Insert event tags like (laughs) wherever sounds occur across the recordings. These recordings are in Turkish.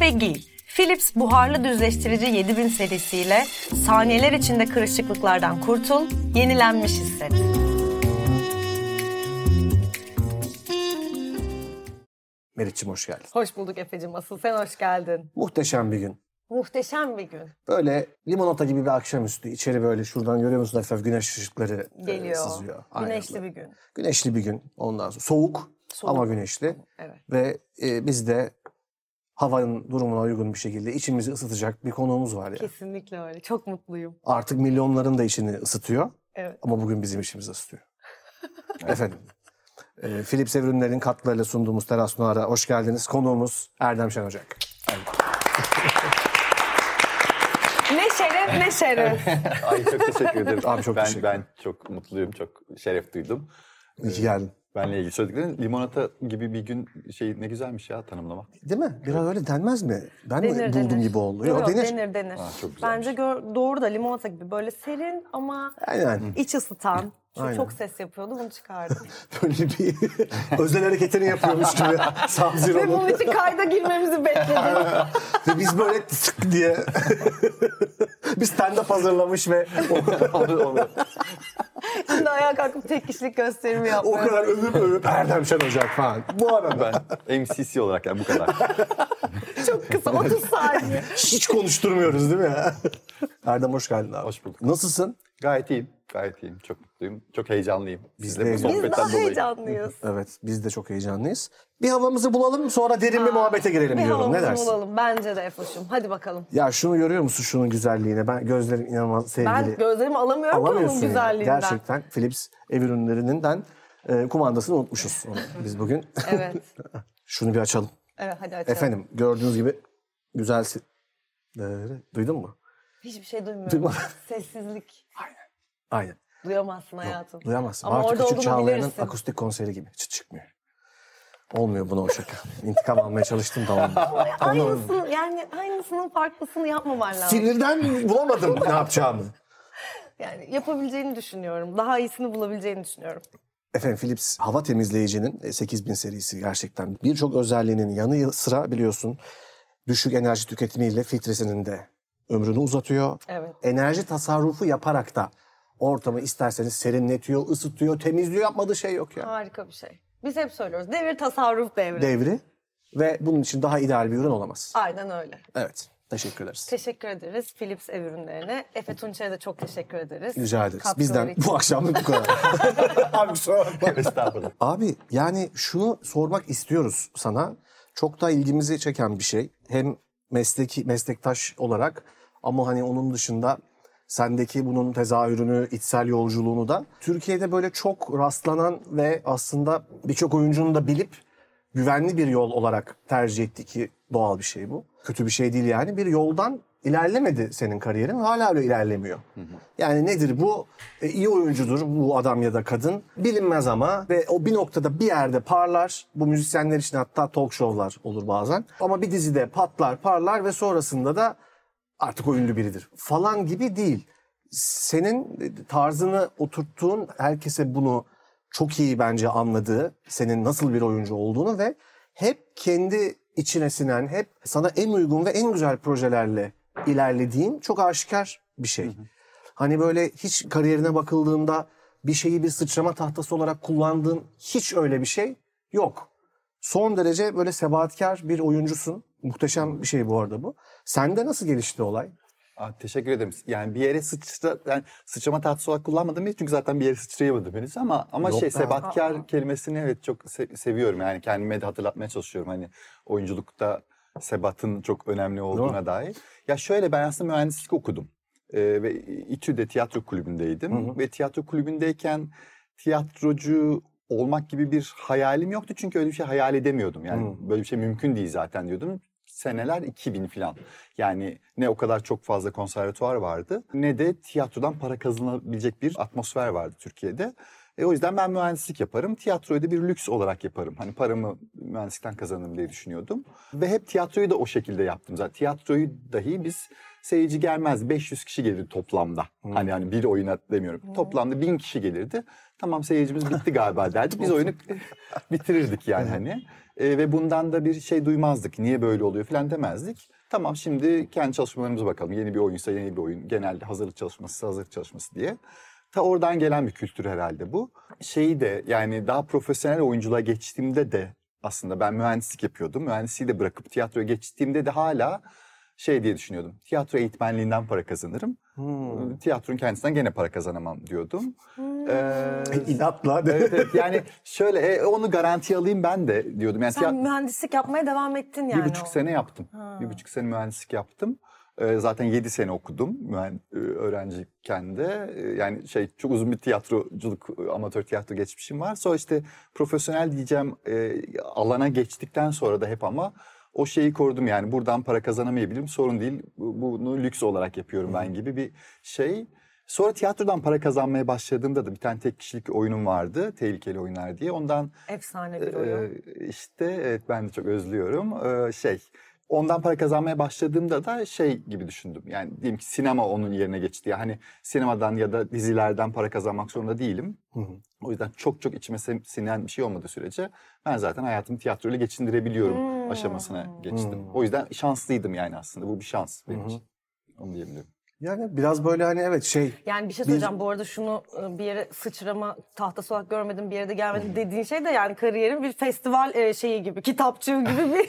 Ve giy. Philips buharlı düzleştirici 7000 serisiyle saniyeler içinde kırışıklıklardan kurtul, yenilenmiş hisset. Meriç'ciğim hoş geldin. Hoş bulduk Efe'cim. Asıl sen hoş geldin. Muhteşem bir gün. Muhteşem bir gün. Böyle limonata gibi bir akşamüstü. İçeri böyle şuradan görüyor musun hafif güneş ışıkları e, Geliyor. sızıyor. Aynen. Güneşli bir gün. Güneşli bir gün. Ondan sonra soğuk, Soğuk. ama güneşli. Evet. Ve e, biz de havanın durumuna uygun bir şekilde içimizi ısıtacak bir konuğumuz var ya. Kesinlikle öyle. Çok mutluyum. Artık milyonların da içini ısıtıyor. Evet. Ama bugün bizim işimizi ısıtıyor. (laughs) Efendim. E, Philips Ev Ürünleri'nin katkılarıyla sunduğumuz Teras Noir'a hoş geldiniz. Konuğumuz Erdem Şen Ocak. (laughs) Ne şeref ne şeref. (laughs) Ay çok teşekkür ederim. Abi çok ben, teşekkür Ben çok mutluyum, çok şeref duydum. İyi ki geldin. Benle ilgili söylediklerin limonata gibi bir gün şey ne güzelmiş ya tanımlamak. Değil mi? Biraz öyle denmez mi? Ben mi Denir, buldum denir. gibi oldu? Yok, Yok, denir. denir denir. Aa, çok güzelmiş. Bence gör- doğru da limonata gibi böyle serin ama Aynen. iç ısıtan. Aynen. çok ses yapıyordu bunu çıkardım. (laughs) Böyle bir (laughs) özel hareketini yapıyormuş gibi (laughs) Ve Sub-Zero'nun. bunun için kayda girmemizi bekledim. Ve biz böyle sık diye bir stand-up hazırlamış ve o, Onu- onu- Şimdi ayağa kalkıp tek kişilik gösterimi o yapmaya kadar övüp övüp Erdem Şen Ocak falan. Bu arada ben MCC olarak yani bu kadar. Çok kısa 30 saniye. hiç konuşturmuyoruz değil mi? Erdem hoş geldin abi. Hoş bulduk. Nasılsın? Gayet iyiyim, gayet iyiyim. Çok mutluyum, çok heyecanlıyım. Biz de de bu. Biz sohbetten daha dolayı. heyecanlıyız. (laughs) Evet biz de çok heyecanlıyız. Bir havamızı bulalım sonra derin bir muhabbete girelim Bir diyorum. Ne havamızı dersin? bulalım. Bence de Efoş'um. Hadi bakalım. Ya şunu görüyor musun şunun güzelliğine? Ben gözlerim inanılmaz sevgili. Ben gözlerimi alamıyorum ki Alamıyorsun onun yani. güzelliğinden. Gerçekten Philips ev ürünlerinden e, kumandasını unutmuşuz (laughs) onu biz bugün. (laughs) Evet. Şunu bir açalım. Evet hadi açalım. Efendim gördüğünüz gibi güzel Böyle, Duydun mu? Hiçbir şey duymuyorum. Duyma- Sessizlik. Aynen. Duyamazsın hayatım. Duyamazsın. Ama Bartu orada Küçük Çağlayan'ın akustik konseri gibi. Çıt çıkmıyor. Olmuyor buna o şaka. İntikam almaya çalıştım tamam? (laughs) Aynısını yani aynısının farklısını yapmaman lazım. Sinirden bulamadım ne (laughs) yapacağımı. Yani yapabileceğini düşünüyorum. Daha iyisini bulabileceğini düşünüyorum. Efendim Philips hava temizleyicinin e, 8000 serisi gerçekten birçok özelliğinin yanı sıra biliyorsun düşük enerji tüketimiyle filtresinin de ömrünü uzatıyor. Evet. Enerji tasarrufu yaparak da ortamı isterseniz serinletiyor, ısıtıyor, temizliyor yapmadığı şey yok ya. Harika bir şey. Biz hep söylüyoruz. Devir tasarruf devri. Devri ve bunun için daha ideal bir ürün olamaz. Aynen öyle. Evet. Teşekkür ederiz. Teşekkür ederiz Philips ev ürünlerine. Efe Tunçer'e de çok teşekkür ederiz. Rica ederiz. Katkıları Bizden için. bu akşamlık bu kadar. (laughs) Abi kusura bakma. Estağfurullah. Abi yani şunu sormak istiyoruz sana. Çok da ilgimizi çeken bir şey. Hem mesleki meslektaş olarak ama hani onun dışında sendeki bunun tezahürünü, içsel yolculuğunu da Türkiye'de böyle çok rastlanan ve aslında birçok oyuncunun da bilip güvenli bir yol olarak tercih ettiği ki doğal bir şey bu. Kötü bir şey değil yani. Bir yoldan ilerlemedi senin kariyerin. Hala öyle ilerlemiyor. Yani nedir bu? E, iyi oyuncudur bu adam ya da kadın. Bilinmez ama ve o bir noktada bir yerde parlar. Bu müzisyenler için hatta talk show'lar olur bazen. Ama bir dizide patlar parlar ve sonrasında da artık o ünlü biridir falan gibi değil. Senin tarzını oturttuğun herkese bunu çok iyi bence anladığı, senin nasıl bir oyuncu olduğunu ve hep kendi içine sinen, hep sana en uygun ve en güzel projelerle ilerlediğin çok aşikar bir şey. Hani böyle hiç kariyerine bakıldığında bir şeyi bir sıçrama tahtası olarak kullandığın hiç öyle bir şey yok. Son derece böyle sebatkar bir oyuncusun. Muhteşem bir şey bu arada bu. Sende nasıl gelişti olay? Aa, teşekkür ederim. Yani bir yere sıçra, yani sıçrama tahtası olarak kullanmadım değil çünkü zaten bir yere sıçrayamadım henüz ama ama Yok şey be. sebatkar kelimesini evet çok se- seviyorum yani kendime de hatırlatmaya çalışıyorum hani oyunculukta sebatın çok önemli olduğuna dair. Ya şöyle ben aslında mühendislik okudum Ee, ve İTÜ'de tiyatro kulübündeydim. Ve tiyatro kulübündeyken tiyatrocu olmak gibi bir hayalim yoktu. Çünkü öyle bir şey hayal edemiyordum. Yani böyle bir şey mümkün değil zaten diyordum. Seneler 2000 falan. Yani ne o kadar çok fazla konservatuvar vardı ne de tiyatrodan para kazanabilecek bir atmosfer vardı Türkiye'de. E, o yüzden ben mühendislik yaparım. Tiyatroyu da bir lüks olarak yaparım. Hani paramı mühendislikten kazanırım diye düşünüyordum. Ve hep tiyatroyu da o şekilde yaptım zaten. Tiyatroyu dahi biz seyirci gelmez. 500 kişi gelir toplamda. Hani hani bir oyuna demiyorum. Toplamda 1000 kişi gelirdi. Tamam seyircimiz bitti galiba derdik. Biz (laughs) oyunu bitirirdik yani hani. E, ve bundan da bir şey duymazdık. Niye böyle oluyor falan demezdik. Tamam şimdi kendi çalışmalarımıza bakalım. Yeni bir oyunsa yeni bir oyun. Genelde hazırlık çalışması hazırlık çalışması diye. Ta oradan gelen bir kültür herhalde bu. Şeyi de yani daha profesyonel oyunculuğa geçtiğimde de aslında ben mühendislik yapıyordum. Mühendisliği de bırakıp tiyatroya geçtiğimde de hala şey diye düşünüyordum. Tiyatro eğitmenliğinden para kazanırım. Hmm. Tiyatronun kendisinden gene para kazanamam diyordum. Hmm. Ee, İnatla. Evet, evet, yani şöyle e, onu garanti alayım ben de diyordum. Yani Sen tiyat- mühendislik yapmaya devam ettin yani. Bir buçuk o. sene yaptım. Ha. Bir buçuk sene mühendislik yaptım. Ee, zaten yedi sene okudum mühend- öğrenciyken de. Yani şey çok uzun bir tiyatroculuk, amatör tiyatro geçmişim var. Sonra işte profesyonel diyeceğim e, alana geçtikten sonra da hep ama o şeyi korudum yani buradan para kazanamayabilirim sorun değil bunu lüks olarak yapıyorum ben gibi bir şey. Sonra tiyatrodan para kazanmaya başladığımda da bir tane tek kişilik oyunum vardı. Tehlikeli oyunlar diye. Ondan efsane bir oyun. E, işte evet ben de çok özlüyorum. E, şey ondan para kazanmaya başladığımda da şey gibi düşündüm. Yani diyelim ki sinema onun yerine geçti. Yani hani sinemadan ya da dizilerden para kazanmak zorunda değilim. Hı hı. O yüzden çok çok içime sinen bir şey olmadığı sürece ben zaten hayatımı tiyatroyla geçindirebiliyorum hmm. aşamasına geçtim. Hmm. O yüzden şanslıydım yani aslında. Bu bir şans benim hı hı. için. Onu diyebilirim. Yani biraz böyle hani evet şey. Yani bir şey söyleyeceğim. Bir... Bu arada şunu ıı, bir yere sıçrama tahtası olarak görmedim, bir yere de gelmedim dediğin şey de yani kariyerin bir festival e, şeyi gibi, kitapçığı gibi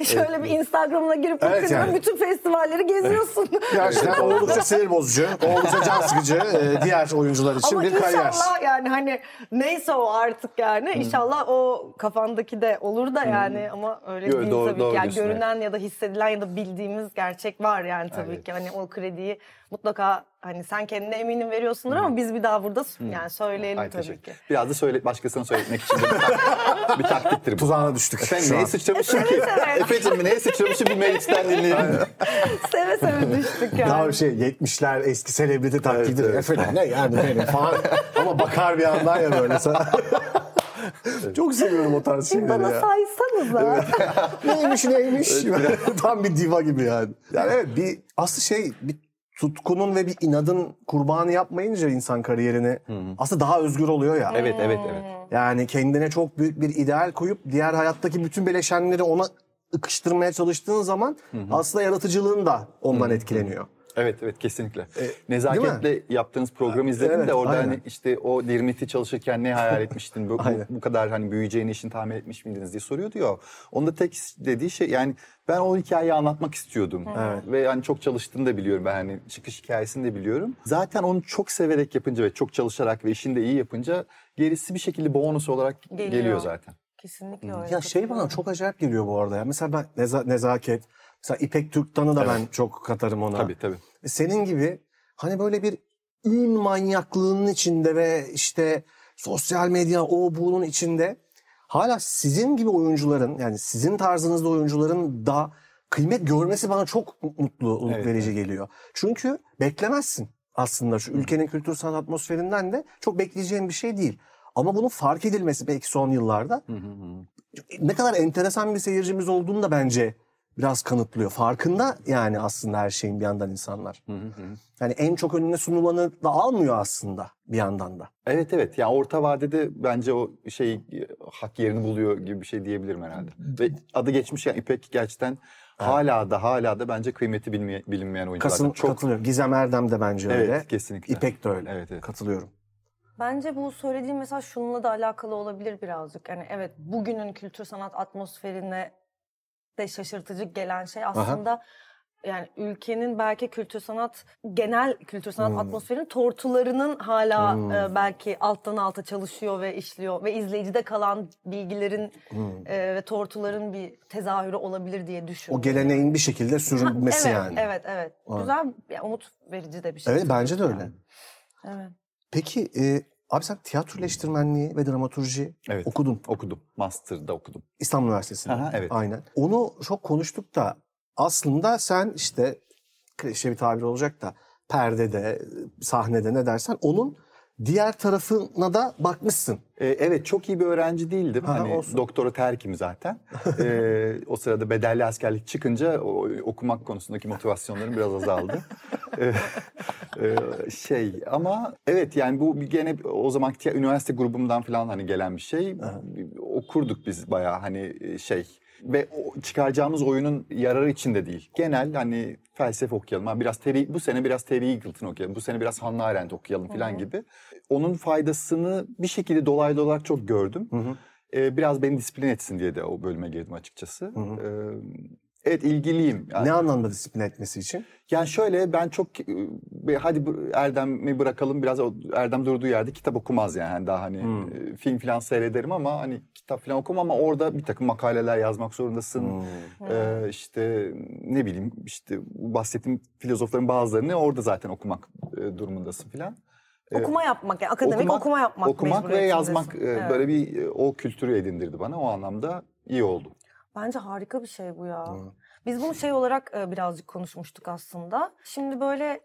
bir (laughs) şöyle evet. bir Instagram'ına girip evet, bakıyorum. Yani. Bütün festivalleri geziyorsun. Gerçekten oldukça sinir bozucu, oldukça can sıkıcı e, diğer oyuncular için Ama bir kariyer. Ama inşallah yani hani neyse o artık yani. Hmm. İnşallah o kafandaki de olur da yani hmm. ama öyle Yo, değil doğru, tabii doğru ki. Yani görünen ya da hissedilen ya da bildiğimiz gerçek var yani tabii evet. ki. Hani o krediyi mutlaka hani sen kendine eminim veriyorsundur ama biz bir daha burada yani söyleyelim Ay, tabii ki. Biraz da söyle başkasına söyletmek için de bir, tak, (laughs) bir taktiktir bu. Tuzağına düştük. Efendim neye sıçramışım ki? Efe'cim neye sıçramışım bir Meriç'ten dinleyelim. seve seve düştük yani. Daha şey 70'ler eski selebriti taktiğidir. Evet, evet. Efendim ne yani benim falan. (laughs) ama bakar bir yandan ya böyle sana. Çok seviyorum o tarz şeyleri Bana ya. saysanıza. Evet. (laughs) neymiş neymiş. Evet, Tam bir diva gibi yani. Yani evet bir aslı şey bir tutkunun ve bir inadın kurbanı yapmayınca insan kariyerini hı hı. aslında daha özgür oluyor ya. Evet evet evet. Yani kendine çok büyük bir ideal koyup diğer hayattaki bütün bileşenleri ona ıkıştırmaya çalıştığın zaman hı hı. aslında yaratıcılığın da ondan hı hı. etkileniyor. Evet evet kesinlikle. E, Nezaketle yaptığınız programı izledim evet, de orada aynen. hani işte o Dirmit'i çalışırken ne hayal etmiştin? Bu, bu, kadar hani büyüyeceğini işin tahmin etmiş miydiniz diye soruyor diyor. Onda tek dediği şey yani ben o hikayeyi anlatmak istiyordum. Evet. Ve hani çok çalıştığını da biliyorum ben hani çıkış hikayesini de biliyorum. Zaten onu çok severek yapınca ve çok çalışarak ve işini de iyi yapınca gerisi bir şekilde bonus olarak geliyor, geliyor zaten. Kesinlikle öyle. Ya şey bana çok acayip geliyor bu arada ya. Mesela ben neza, nezaket, Mesela İpek Türktan'ı da evet. ben çok katarım ona. Tabii tabii. E, senin gibi hani böyle bir ün manyaklığının içinde ve işte sosyal medya o bunun içinde hala sizin gibi oyuncuların yani sizin tarzınızda oyuncuların da kıymet görmesi bana çok mutlu evet, verici evet. geliyor. Çünkü beklemezsin aslında şu ülkenin kültür sanat atmosferinden de çok bekleyeceğin bir şey değil. Ama bunun fark edilmesi belki son yıllarda ne kadar enteresan bir seyircimiz olduğunu da bence biraz kanıtlıyor. Farkında yani aslında her şeyin bir yandan insanlar. Hı hı. Yani en çok önüne sunulanı da almıyor aslında bir yandan da. Evet evet. Yani orta vadede bence o şey hak yerini buluyor gibi bir şey diyebilirim herhalde. Ve adı geçmiş yani İpek gerçekten evet. hala da hala da bence kıymeti bilmeye, bilinmeyen oyunculardan. Kasım, çok... Katılıyorum. Gizem Erdem de bence evet, öyle. Evet kesinlikle. İpek de öyle. Evet, evet. Katılıyorum. Bence bu söylediğim mesaj şununla da alakalı olabilir birazcık. Yani evet bugünün kültür sanat atmosferine de şaşırtıcı gelen şey aslında Aha. yani ülkenin belki kültür sanat genel kültür sanat hmm. atmosferinin tortularının hala hmm. e, belki alttan alta çalışıyor ve işliyor ve izleyicide kalan bilgilerin hmm. e, ve tortuların bir tezahürü olabilir diye düşünüyorum. O geleneğin bir şekilde sürülmesi evet, yani. Evet evet. Ha. Güzel yani umut verici de bir şey. Evet bence de öyle. Yani. Evet. Peki e, Abi sen tiyatro eleştirmenliği ve dramaturji evet, okudun. Okudum. Master'da okudum. İstanbul Üniversitesi'nde. Aha, evet. Aynen. Onu çok konuştuk da aslında sen işte klişe bir tabir olacak da perdede, sahnede ne dersen onun diğer tarafına da bakmışsın. Ee, evet çok iyi bir öğrenci değildim. Ha, hani olsun. doktora terkim zaten. (laughs) Ee, o sırada bedelli askerlik çıkınca o, okumak konusundaki motivasyonlarım biraz azaldı. (laughs) Ee, e, şey ama evet yani bu gene o zamanki tiya- üniversite grubumdan falan hani gelen bir şey. Okurduk biz bayağı hani e, şey ve o çıkaracağımız oyunun yararı için de değil. Genel hani felsefe okuyalım. Ha, biraz Terry, bu sene biraz Terry Eagleton okuyalım. Bu sene biraz Hannah Arendt okuyalım falan gibi. Onun faydasını bir şekilde dolaylı olarak çok gördüm. Ee, biraz beni disiplin etsin diye de o bölüme girdim açıkçası. Ee, evet ilgiliyim. Yani, Ne anlamda disiplin etmesi için? yani şöyle ben çok e, hadi Erdem'i bırakalım biraz o Erdem durduğu yerde kitap okumaz yani Hani daha hani e, film falan seyrederim ama hani kitap falan okumam ama orada bir takım makaleler yazmak zorundasın. Ee, işte ne bileyim işte bu bahsettiğim filozofların bazılarını orada zaten okumak e, durumundasın filan. Okuma yapmak yani akademik okuma yapmak okumak ve yazmak. Evet. böyle bir o kültürü edindirdi bana o anlamda iyi oldu. Bence harika bir şey bu ya. Biz bunu şey olarak birazcık konuşmuştuk aslında. Şimdi böyle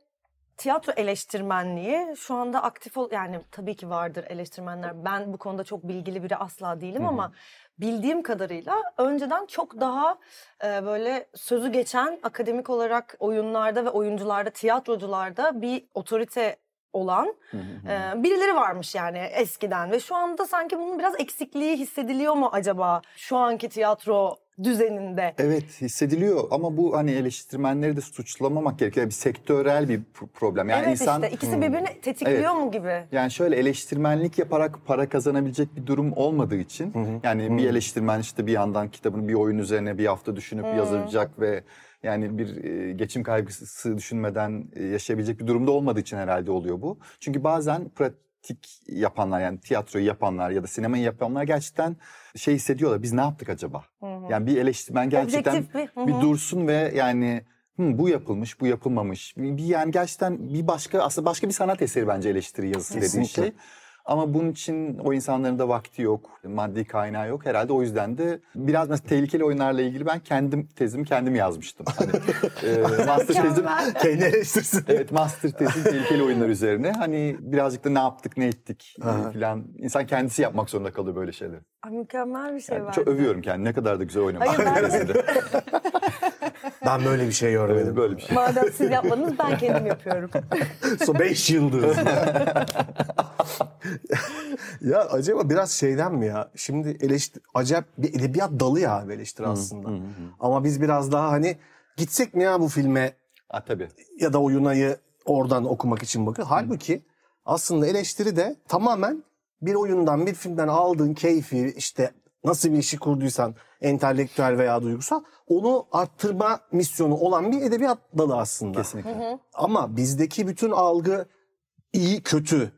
tiyatro eleştirmenliği şu anda aktif ol yani tabii ki vardır eleştirmenler. Ben bu konuda çok bilgili biri asla değilim ama bildiğim kadarıyla önceden çok daha e, böyle sözü geçen akademik olarak oyunlarda ve oyuncularda, tiyatrocularda bir otorite olan e, birileri varmış yani eskiden ve şu anda sanki bunun biraz eksikliği hissediliyor mu acaba şu anki tiyatro düzeninde? Evet hissediliyor ama bu hani eleştirmenleri de suçlamamak gerekiyor. Bir sektörel bir pro- problem. Yani evet insan işte ikisi birbirini tetikliyor Evet. mu gibi? Yani şöyle eleştirmenlik yaparak para kazanabilecek bir durum olmadığı için yani bir eleştirmen işte bir yandan kitabını bir oyun üzerine bir hafta düşünüp yazacak ve yani bir e, geçim kaygısı düşünmeden e, yaşayabilecek bir durumda olmadığı için herhalde oluyor bu. Çünkü bazen pratik yapanlar yani tiyatroyu yapanlar ya da sinemayı yapanlar gerçekten şey hissediyorlar. Biz ne yaptık acaba? Yani bir eleştirmen gerçekten Objektif bir- hı bir hı. dursun ve yani "Hı, bu yapılmış, bu yapılmamış. Bir yani gerçekten bir başka aslında başka bir sanat eseri bence eleştiri yazısı dediğin Kesinlikle. şey. Ama bunun için o insanların da vakti yok, maddi kaynağı yok. Herhalde o yüzden de biraz mesela tehlikeli oyunlarla ilgili ben kendim tezimi kendim yazmıştım. Hani, (laughs) e, master tezim. Kendi eleştirsin. Evet master tezim tehlikeli oyunlar üzerine. Hani birazcık da ne yaptık, ne ettik falan. İnsan kendisi yapmak zorunda kalıyor böyle şeyleri. Ay, mükemmel bir şey Yani var. çok övüyorum kendimi. Ne kadar da güzel oynamışım. Hayır, ben. (laughs) Ben böyle bir şey görmedim. Evet, böyle bir şey. Madem siz yapmadınız ben kendim yapıyorum. (laughs) So 5 yıldız. (laughs) ya acaba biraz şeyden mi ya? Şimdi eleştir acayip bir edebiyat dalı ya eleştiri aslında. Ama biz biraz daha hani gitsek mi ya bu filme Ha, tabii. ya da oyunayı oradan okumak için bakıyor. Halbuki aslında eleştiri de tamamen bir oyundan, bir filmden aldığın keyfi işte nasıl bir işi kurduysan entelektüel veya duygusal onu arttırma misyonu olan bir edebiyat dalı aslında. Kesinlikle. Ama bizdeki bütün algı iyi kötü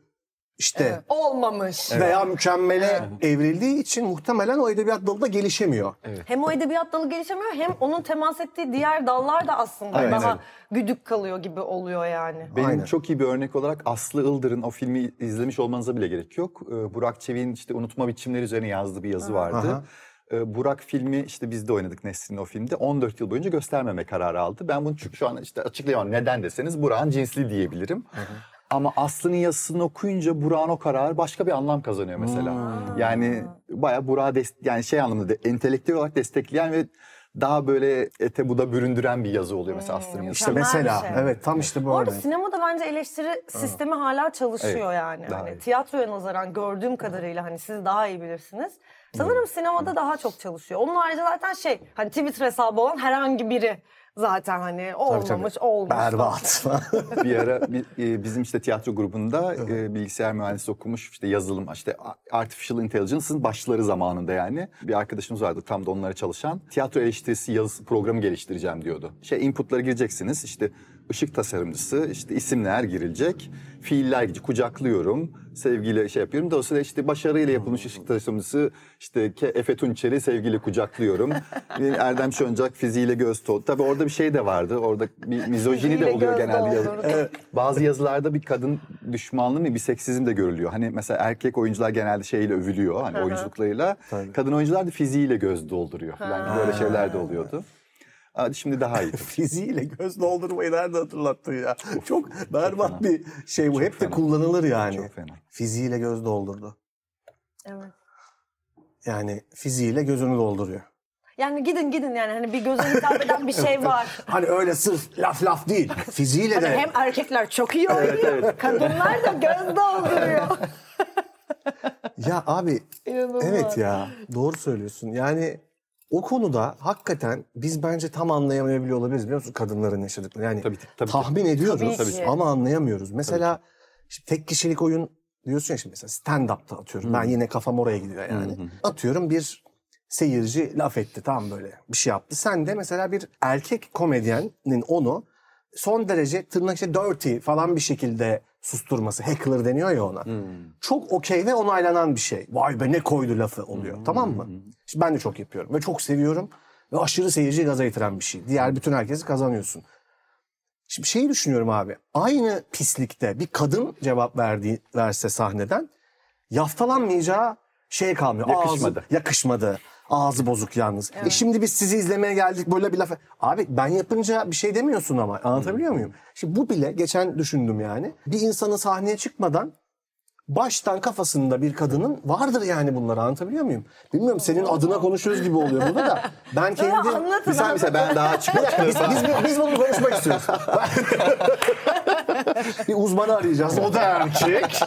işte Olmamış. veya mükemmele evrildiği için muhtemelen o edebiyat dalı da gelişemiyor. Hem o edebiyat dalı gelişemiyor hem onun temas ettiği diğer dallar da aslında Aynen daha güdük kalıyor gibi oluyor yani. Benim Aynen. çok iyi bir örnek olarak Aslı Ildır'ın o filmi izlemiş olmanıza bile gerek yok. Ee, Burak Çevik'in işte unutma biçimleri üzerine yazdığı bir yazı vardı. Aha. Ee, Burak filmi işte biz de oynadık Nesrin'in o filmde 14 yıl boyunca göstermeme kararı aldı. Ben bunu çünkü şu an işte açıklayamam neden deseniz Burak'ın cinsli diyebilirim. Ama Aslı'nın yazısını okuyunca Burak'ın o kararı başka bir anlam kazanıyor mesela. Yani bayağı Burak'ı yani şey anlamında de, entelektüel olarak destekleyen ve daha böyle ete buda büründüren bir yazı oluyor mesela Aslı'nın yazısı. İşte mesela şey. evet tam işte bu arada örnek. sinemada bence eleştiri sistemi hala çalışıyor Evet, yani. Hani tiyatroya nazaran gördüğüm kadarıyla hani siz daha iyi bilirsiniz. Sanırım sinemada daha çok çalışıyor. Onun harici zaten şey hani Twitter hesabı olan herhangi biri zaten hani Tabii, tabii. olmamış olmuş. Berbat. (laughs) bir ara e, bizim işte tiyatro grubunda e, bilgisayar mühendisi okumuş işte yazılım işte artificial intelligence'ın başları zamanında yani bir arkadaşımız vardı tam da onlara çalışan tiyatro eleştirisi yazısı programı geliştireceğim diyordu. Şey inputlara gireceksiniz işte ışık tasarımcısı işte isimler girilecek fiiller girecek kucaklıyorum sevgiyle şey yapıyorum dolayısıyla işte başarıyla yapılmış ışık tasarımcısı işte Ke- Efe Tunçer'i sevgiyle kucaklıyorum. (laughs) Erdem Şöncak fiziğiyle göz tol. Tabii orada bir şey de vardı orada bir (laughs) mizojini de oluyor genelde. yazı- bazı yazılarda bir kadın düşmanlığı mı bir seksizm de görülüyor. Hani mesela erkek oyuncular genelde şeyle övülüyor hani oyunculuklarıyla. Kadın oyuncular da fiziğiyle göz dolduruyor falan böyle şeyler de oluyordu. Hadi şimdi daha iyi. (laughs) Fiziğiyle göz doldurmayı nerede hatırlattın ya? Çok berbat fena. bir şey bu. Çok Hep de fena. kullanılır yani. Çok fena. Fiziğiyle göz doldurdu. Evet. Yani fiziğiyle gözünü dolduruyor. Yani gidin gidin yani hani bir göze hitap eden bir şey (laughs) var. Hani öyle sırf laf laf değil. Fiziğiyle Hani de hem erkekler çok iyi oynuyor, kadınlar da göz dolduruyor. Ya abi (laughs) İnanılmaz. evet ya doğru söylüyorsun. Yani o konuda hakikaten biz bence tam anlayamayabiliyor olabiliriz biliyor musun kadınların yaşadıklarını. Yani Tabii, tabii, tahmin ediyoruz Tabii ki. ama anlayamıyoruz. Mesela işte tek kişilik oyun diyorsun ya şimdi mesela stand-up'ta atıyorum. Ben yine kafam oraya gidiyor yani. Atıyorum bir seyirci laf etti tam böyle bir şey yaptı. Sen de mesela bir erkek komedyenin onu son derece tırnak içinde dirty falan bir şekilde susturması. Heckler deniyor ya ona. Çok okey ve onaylanan bir şey. Vay be ne koydu lafı oluyor. Tamam mı? Şimdi ben de çok yapıyorum ve çok seviyorum. Ve aşırı seyirci gaza getiren bir şey. Diğer bütün herkesi kazanıyorsun. Şimdi şeyi düşünüyorum abi. Aynı pislikte bir kadın cevap verdiği verse sahneden yaftalanmayacağı şey kalmıyor. Yakışmadı. Ağzı, yakışmadı. Ağzı bozuk yalnız. E şimdi biz sizi izlemeye geldik böyle bir laf. Abi ben yapınca bir şey demiyorsun ama. Anlatabiliyor muyum? Şimdi bu bile geçen düşündüm yani. Bir insanın sahneye çıkmadan baştan kafasında bir kadının vardır yani bunlar anlatabiliyor muyum? Bilmiyorum senin adına konuşuyoruz gibi oluyor burada da. Ben (laughs) kendi... anlatın, Mesela, mesela ben daha (laughs) dakika, biz, biz, biz bunu konuşmak istiyoruz. (laughs) bir uzmanı arayacağız. O da erkek.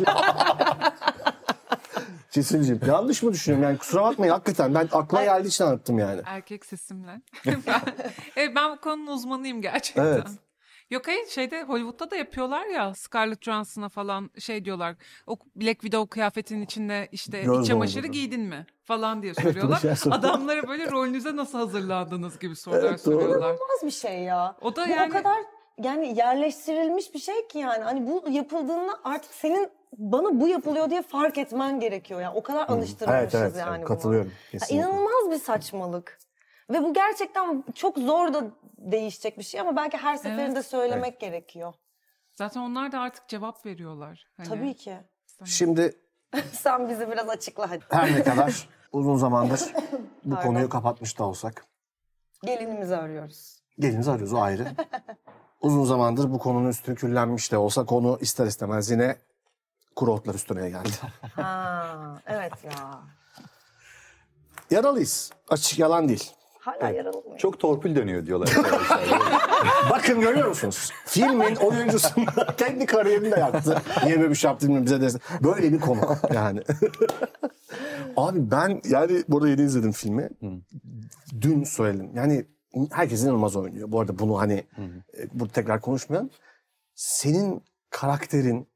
Cesin'ciğim yanlış mı düşünüyorum? Yani kusura bakmayın hakikaten ben aklıma geldiği için anlattım yani. Erkek sesimle. (laughs) ben, evet, ben bu konunun uzmanıyım gerçekten. Evet. Yok hayır şeyde Hollywood'da da yapıyorlar ya Scarlett Johansson'a falan şey diyorlar. O Black Widow kıyafetinin içinde işte Göz iç çamaşırı giydin mi falan diye soruyorlar. şey soruyorlar. Adamlara böyle rolünüze nasıl hazırlandınız gibi sorular Evet, soruyorlar. İnanılmaz bir şey ya. O da bu yani- o kadar yani yerleştirilmiş bir şey ki yani. Hani bu yapıldığında artık senin bana bu yapılıyor diye fark etmen gerekiyor. Yani o kadar alıştırılmışız Evet evet yani buna. katılıyorum. Ya. İnanılmaz bir saçmalık. Ve bu gerçekten çok zor da değişecek bir şey ama belki her seferinde söylemek gerekiyor. Zaten onlar da artık cevap veriyorlar. Hani, Tabii ki. Şimdi (laughs) Sen bizi biraz açıkla hadi. her ne kadar uzun zamandır bu (laughs) konuyu kapatmış da olsak Gelinimizi arıyoruz. gelinizi arıyoruz o ayrı. (laughs) uzun zamandır bu konunun üstüne küllenmiş de olsa konu ister istemez yine kuru otlar üstüne geldi. (laughs) Ha, evet ya. Yaralıyız. Açık yalan değil. Hala yaralı mıyım? Çok torpil dönüyor diyorlar. (laughs) Bakın görüyor musunuz? Filmin oyuncusunda (laughs) kendi kariyerini de yaktı. Niye böyle bir şey yaptın bize desin. Böyle bir konu yani. Abi ben yani burada yeni izledim filmi. Dün söyledim. Yani herkes inanılmaz oynuyor. Bu arada bunu hani e, burada tekrar konuşmayalım. Senin karakterin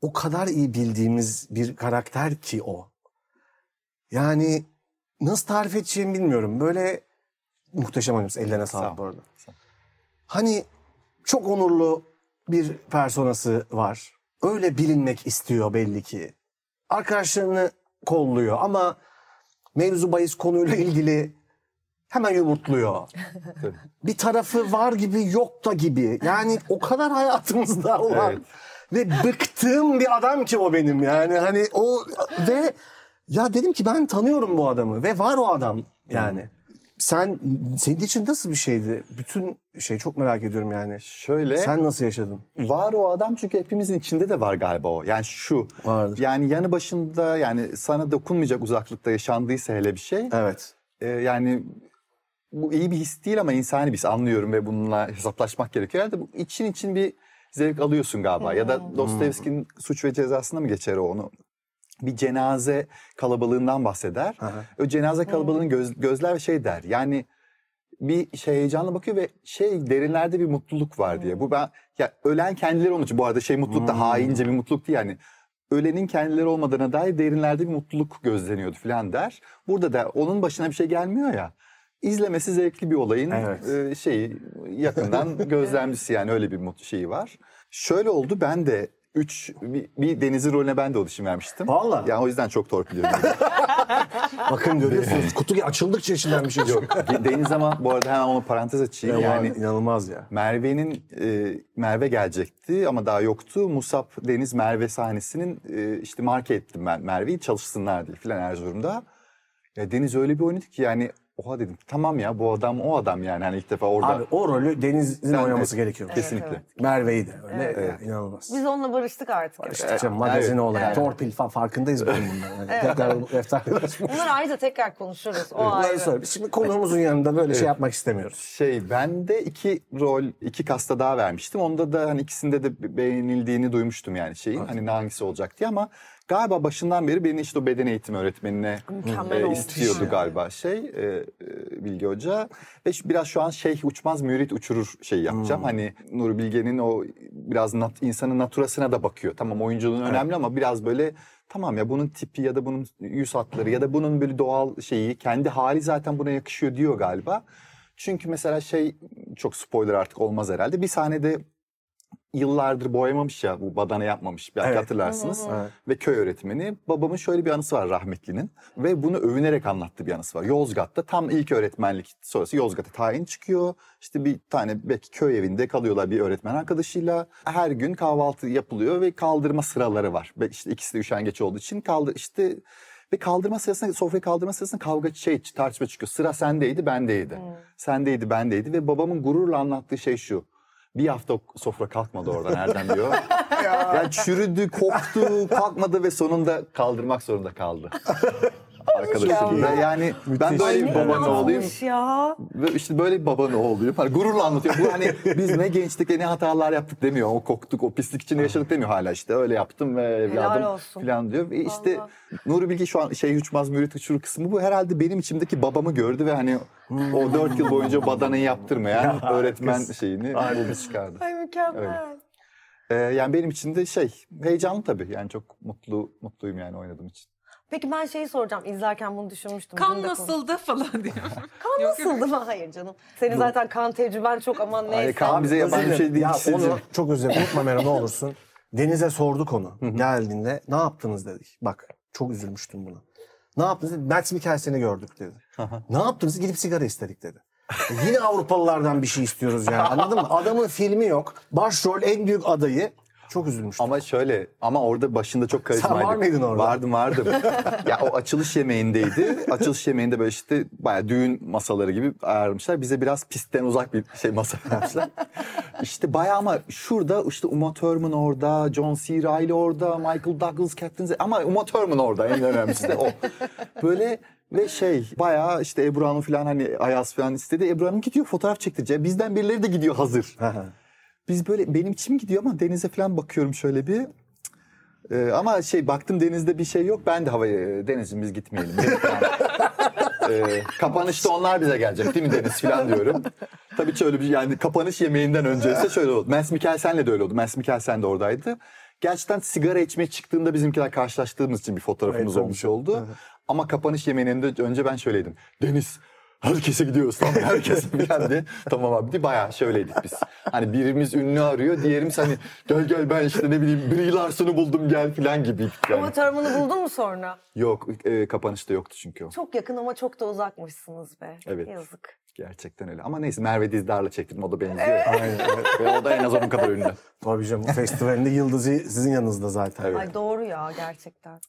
o kadar iyi bildiğimiz bir karakter ki o. Yani nasıl tarif edeceğimi bilmiyorum. Böyle muhteşem oynuyorsun. Ellerine Sağ sağlık ol. bu arada. Hani çok onurlu bir personası var. Öyle bilinmek istiyor belli ki. Arkadaşlarını kolluyor ama mevzu bahis konuyla ilgili hemen yumurtluyor. (laughs) Bir tarafı var gibi yok da gibi. Yani o kadar hayatımızda olan Evet. ve bıktığım bir adam ki o benim yani hani o ve ya dedim ki ben tanıyorum bu adamı ve var o adam yani. Sen senin için nasıl bir şeydi? Bütün şey çok merak ediyorum yani. Şöyle Sen nasıl yaşadın? var o adam çünkü hepimizin içinde de var galiba o. Yani şu. Vardır. Yani yanı başında yani sana dokunmayacak uzaklıkta yaşandıysa hele bir şey. Evet. e, yani bu iyi bir his değil ama insani bir his anlıyorum ve bununla hesaplaşmak gerekiyor. Herhalde bu için için bir zevk alıyorsun galiba. Ya da Dostoyevski'nin Suç ve Cezası'nda mı geçer o onu? Bir cenaze kalabalığından bahseder. Aha. O cenaze kalabalığını göz, gözler ve şey der. Yani bir şey heyecanla bakıyor ve şey derinlerde bir mutluluk var diye. Bu ben ya ölen kendileri onun için bu arada şey mutluluk da haince bir mutluluk değil yani. Ölenin kendileri olmadığına dair derinlerde bir mutluluk gözleniyordu falan der. Burada da onun başına bir şey gelmiyor ya. İzlemesi zevkli bir olayın Evet. e, şeyi yakından (laughs) gözlemcisi yani öyle bir şeyi var. Şöyle oldu ben de üç bir, bir Deniz'in rolüne ben de audition vermiştim. Vallahi. Yani o yüzden çok torpiliyorum. (laughs) Bakın görüyorsunuz kutu açıldıkça içinden bir şey yok. (laughs) Deniz ama bu arada hemen onu parantez açayım. yani Yani inanılmaz ya. Merve'nin e, Merve gelecekti ama daha yoktu. Musab Deniz Merve sahnesinin e, işte marke ettim ben Merve'yi çalışsınlar diye filan Erzurum'da. Ya Deniz öyle bir oynadı ki yani oha dedim tamam ya bu adam o adam yani hani ilk defa orada. Abi o rolü Deniz'in Sen- oynaması evet, gerekiyor. Kesinlikle. evet. Merve'yi de öyle. Evet, ya, inanılmaz. Biz onunla barıştık artık. İşte canım, magazin Evet. olarak. Evet. Torpil falan farkındayız bunun bundan. Yani tekrar efsaneler. Bunları ayrıca tekrar konuşuruz. O Bunları ayrı. söyle. Biz Şimdi konuğumuzun yanında böyle şey yapmak istemiyoruz. Şey ben de iki rol, iki kasta daha vermiştim. Onda da hani ikisinde de beğenildiğini duymuştum yani şeyin. Hani hangisi olacak diye ama galiba başından beri beni işte o beden eğitimi öğretmenine Mükemmel e, istiyordu ya. galiba şey e, e, Bilge Hoca. Ve şu- biraz şu an şeyh uçmaz mürit uçurur şey yapacağım. Hani Nuri Bilge'nin o biraz nat, insanın naturasına da bakıyor. Tamam oyunculuğun önemli ama biraz böyle tamam ya bunun tipi ya da bunun yüz hatları ya da bunun böyle doğal şeyi kendi hali zaten buna yakışıyor diyor galiba. Çünkü mesela şey çok spoiler artık olmaz herhalde. Bir sahnede yıllardır boyamamış ya bu badana yapmamış. Belki Evet. hatırlarsınız. Evet. Ve köy öğretmeni. Babamın şöyle bir anısı var rahmetlinin. Ve bunu övünerek anlattığı bir anısı var. Yozgat'ta tam ilk öğretmenlik sonrası Yozgat'a tayin çıkıyor. İşte bir tane belki köy evinde kalıyorlar bir öğretmen arkadaşıyla. Her gün kahvaltı yapılıyor ve kaldırma sıraları var. Ve işte ikisi de üşengeç olduğu için kaldı işte ve kaldırma sırasında sofrayı kaldırma sırasında kavga şey tartışma çıkıyor. Sıra sendeydi bendeydi. Sendeydi bendeydi ve babamın gururla anlattığı şey şu. Bir hafta sofra kalkmadı oradan Erdem diyor. yani çürüdü, koktu, kalkmadı ve sonunda kaldırmak zorunda kaldı. (laughs) Arkadaşım. Ve yani ben böyle bir ne babanın oğluyum. ya. Ve işte böyle bir babanın oğluyum. Hani gururla anlatıyor. Bu hani biz ne gençlikte ne hatalar yaptık demiyor. O koktuk, o pislik içinde yaşadık demiyor hala işte. Öyle yaptım ve evladım falan diyor. Ve işte Vallahi. Nuri Bilge şu an şey uçmaz mürit uçurur kısmı bu. Herhalde benim içimdeki babamı gördü ve hani o dört yıl boyunca badanayı yaptırmayan öğretmen şeyini buldu çıkardı. Ay mükemmel. Öyle. Ee, yani benim için de şey heyecanlı tabii. Yani çok mutlu mutluyum yani oynadığım için. Peki ben şeyi soracağım. İzlerken bunu düşünmüştüm. Kan nasıldı falan diyor. (laughs) Kan nasıldı mı? (laughs) Hayır canım. Senin zaten kan tecrüben çok aman neyse. Ay, kan bize yabancı bir şey değil. Ya onu çok özür dilerim. Unutma Mero ne olursun. Deniz'e sorduk onu. Geldiğinde ne yaptınız dedik. Bak çok üzülmüştüm buna. Ne yaptınız dedi. Max Mikkelsen'i gördük dedi. ne yaptınız? Gidip sigara istedik dedi. Yine Avrupalılardan bir şey istiyoruz yani anladın mı? Adamın filmi yok. Başrol en büyük adayı. Çok üzülmüştüm. Ama şöyle ama orada başında çok karizmaydı. var mıydın orada? Vardım vardım. (laughs) ya o açılış yemeğindeydi. Açılış yemeğinde böyle işte bayağı düğün masaları gibi ayarlamışlar. Bize biraz pistten uzak bir şey masa yapmışlar. (laughs) işte bayağı ama şurada işte Uma Thurman orada, John C. Reilly orada, Michael Douglas, Captain Z- ama Uma Thurman orada en önemlisi de o. Böyle ve şey bayağı işte Ebru Hanım falan hani Ayaz falan istedi. Ebru Hanım gidiyor fotoğraf çektirecek. Bizden birileri de gidiyor hazır. Biz böyle benim içim gidiyor ama denize falan bakıyorum şöyle bir. Ee, ama şey baktım denizde bir şey yok. Ben de havaya denizim biz gitmeyelim. (laughs) Ee, kapanışta onlar bize gelecek değil mi Deniz falan diyorum. Tabii ki öyle bir yani kapanış yemeğinden önce ise şöyle oldu. Mens Mikkelsen'le de öyle oldu. Mens Mikkelsen de oradaydı. Gerçekten sigara içmeye çıktığında bizimkiler karşılaştığımız için bir fotoğrafımız Evet, olmuş oldu. Ama kapanış yemeğinde önce ben şöyleydim. Deniz herkese gidiyoruz tamam (laughs) mı? herkese falan diye. Tamam abi diye bayağı şöyleydik biz. Hani birimiz ünlü arıyor diğerimiz hani gel gel ben işte ne bileyim Brie Larson'u buldum gel falan gibi. Yani. Ama termanı buldun mu sonra? Yok e, kapanışta yoktu çünkü o. Çok yakın ama çok da uzakmışsınız be. Evet. Yazık. Gerçekten öyle. Ama neyse Merve Dizdar'la çektim o da benziyor. Aynen, evet. Ve o da en az onun kadar ünlü. Tabii canım festivalinde yıldızı sizin yanınızda zaten. Evet. Ay doğru ya gerçekten.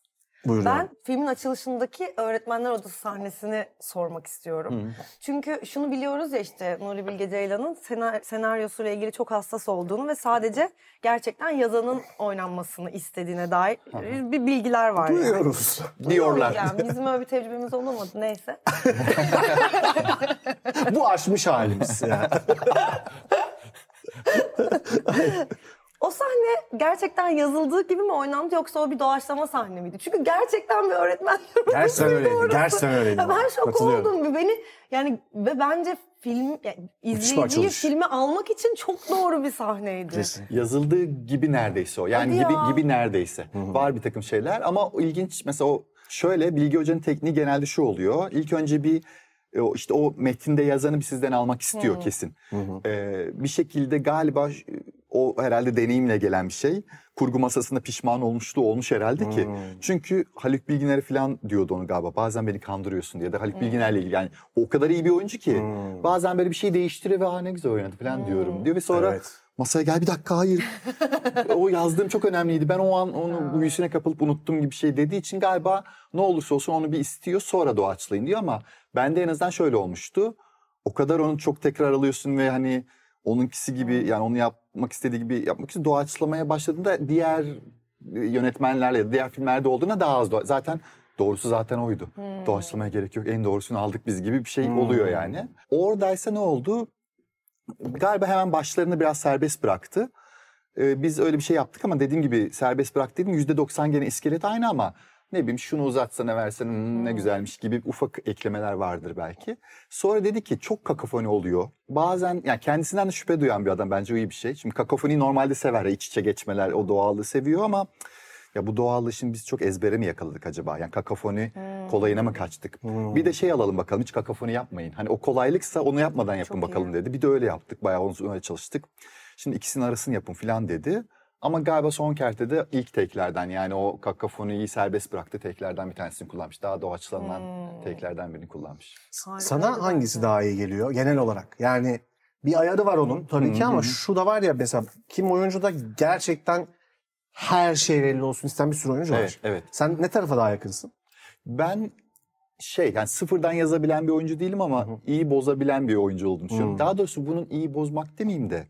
Buyurun. Ben filmin açılışındaki öğretmenler odası sahnesini sormak istiyorum. Çünkü şunu biliyoruz ya işte Nuri Bilge Ceylan'ın sena- senaryosuyla ilgili çok hassas olduğunu ve sadece gerçekten yazanın oynanmasını istediğine dair bir bilgiler var. yani. Duyuyoruz. Diyorlar. Yani bizim öyle bir tecrübemiz olamadı neyse. (laughs) Bu aşmış halimiz yani. (laughs) O sahne gerçekten yazıldığı gibi mi oynandı yoksa o bir doğaçlama sahne miydi? Çünkü gerçekten bir öğretmen Gerçekten öyleydi. Doğrusu. Gerçekten öyleydi. Ya ben şok oldum. Beni yani ve bence film yani izleyiciyi filme almak için çok doğru bir sahneydi. Kesin. Yazıldığı gibi neredeyse o. Yani Hadi gibi ya. gibi neredeyse. Var bir takım şeyler ama o ilginç mesela o şöyle Bilgi Hoca'nın tekniği genelde şu oluyor. İlk önce bir e, işte o metinde yazanı bir sizden almak istiyor kesin. Ee, bir şekilde galiba o herhalde deneyimle gelen bir şey. Kurgu masasında pişman olmuşluğu olmuş herhalde ki. Çünkü Haluk Bilginer'e falan diyordu onu galiba. Bazen beni kandırıyorsun diye de Haluk Bilginer'le ilgili. Yani o kadar iyi bir oyuncu ki. Bazen böyle bir şey değiştiriyor ve ha ne güzel oynadı falan diyorum diyor. Ve sonra Evet. masaya gel bir dakika hayır. (laughs) o yazdığım çok önemliydi. Ben o an onu büyüsüne kapılıp unuttum gibi bir şey dediği için galiba ne olursa olsun onu bir istiyor sonra doğaçlayın diyor ama Bende en azından şöyle olmuştu. O kadar onu çok tekrar alıyorsun ve hani onunkisi gibi yani onu yapmak istediği gibi yapmak için doğaçlamaya başladığında diğer yönetmenlerle ya da diğer filmlerde olduğuna daha az doğa- zaten doğrusu zaten oydu. Hmm. Doğaçlamaya gerek yok. En doğrusunu aldık biz gibi bir şey Hmm. oluyor yani. Oradaysa ne oldu? Galiba hemen başlarını biraz serbest bıraktı. Ee, biz öyle bir şey yaptık ama dediğim gibi serbest bırak dedim. %90 gene iskelet aynı ama ne bileyim şunu uzatsana versene hmm, ne Hmm. güzelmiş gibi ufak eklemeler vardır belki. Sonra dedi ki çok kakafoni oluyor. Bazen yani kendisinden de şüphe duyan bir adam bence o iyi bir şey. Şimdi kakafoniyi normalde sever iç içe geçmeler o doğallığı seviyor ama ya bu doğallığı şimdi biz çok ezbere mi yakaladık acaba? Yani kakafoni Hmm. kolayına mı kaçtık? Hmm. Bir de şey alalım bakalım hiç kakafoni yapmayın. Hani o kolaylıksa onu yapmadan yapın Çok bakalım iyi. dedi. Bir de öyle yaptık bayağı onu öyle çalıştık. Şimdi ikisinin arasını yapın filan dedi. Ama galiba son kertede ilk teklerden yani o kakafoniyi serbest bıraktı teklerden bir tanesini kullanmış. Daha doğaçlanan Hmm. teklerden birini kullanmış. Harikaydı Sana hangisi bence. daha iyi geliyor genel olarak? Yani bir ayarı var onun tabii ki ama şu da var ya mesela kim oyuncuda gerçekten her şey belli olsun isteyen bir sürü oyuncu var. Evet, evet. Sen ne tarafa daha yakınsın? Ben şey yani sıfırdan yazabilen bir oyuncu değilim ama iyi bozabilen bir oyuncu oldum düşünüyorum. Hı. Daha doğrusu bunun iyi bozmak demeyeyim de.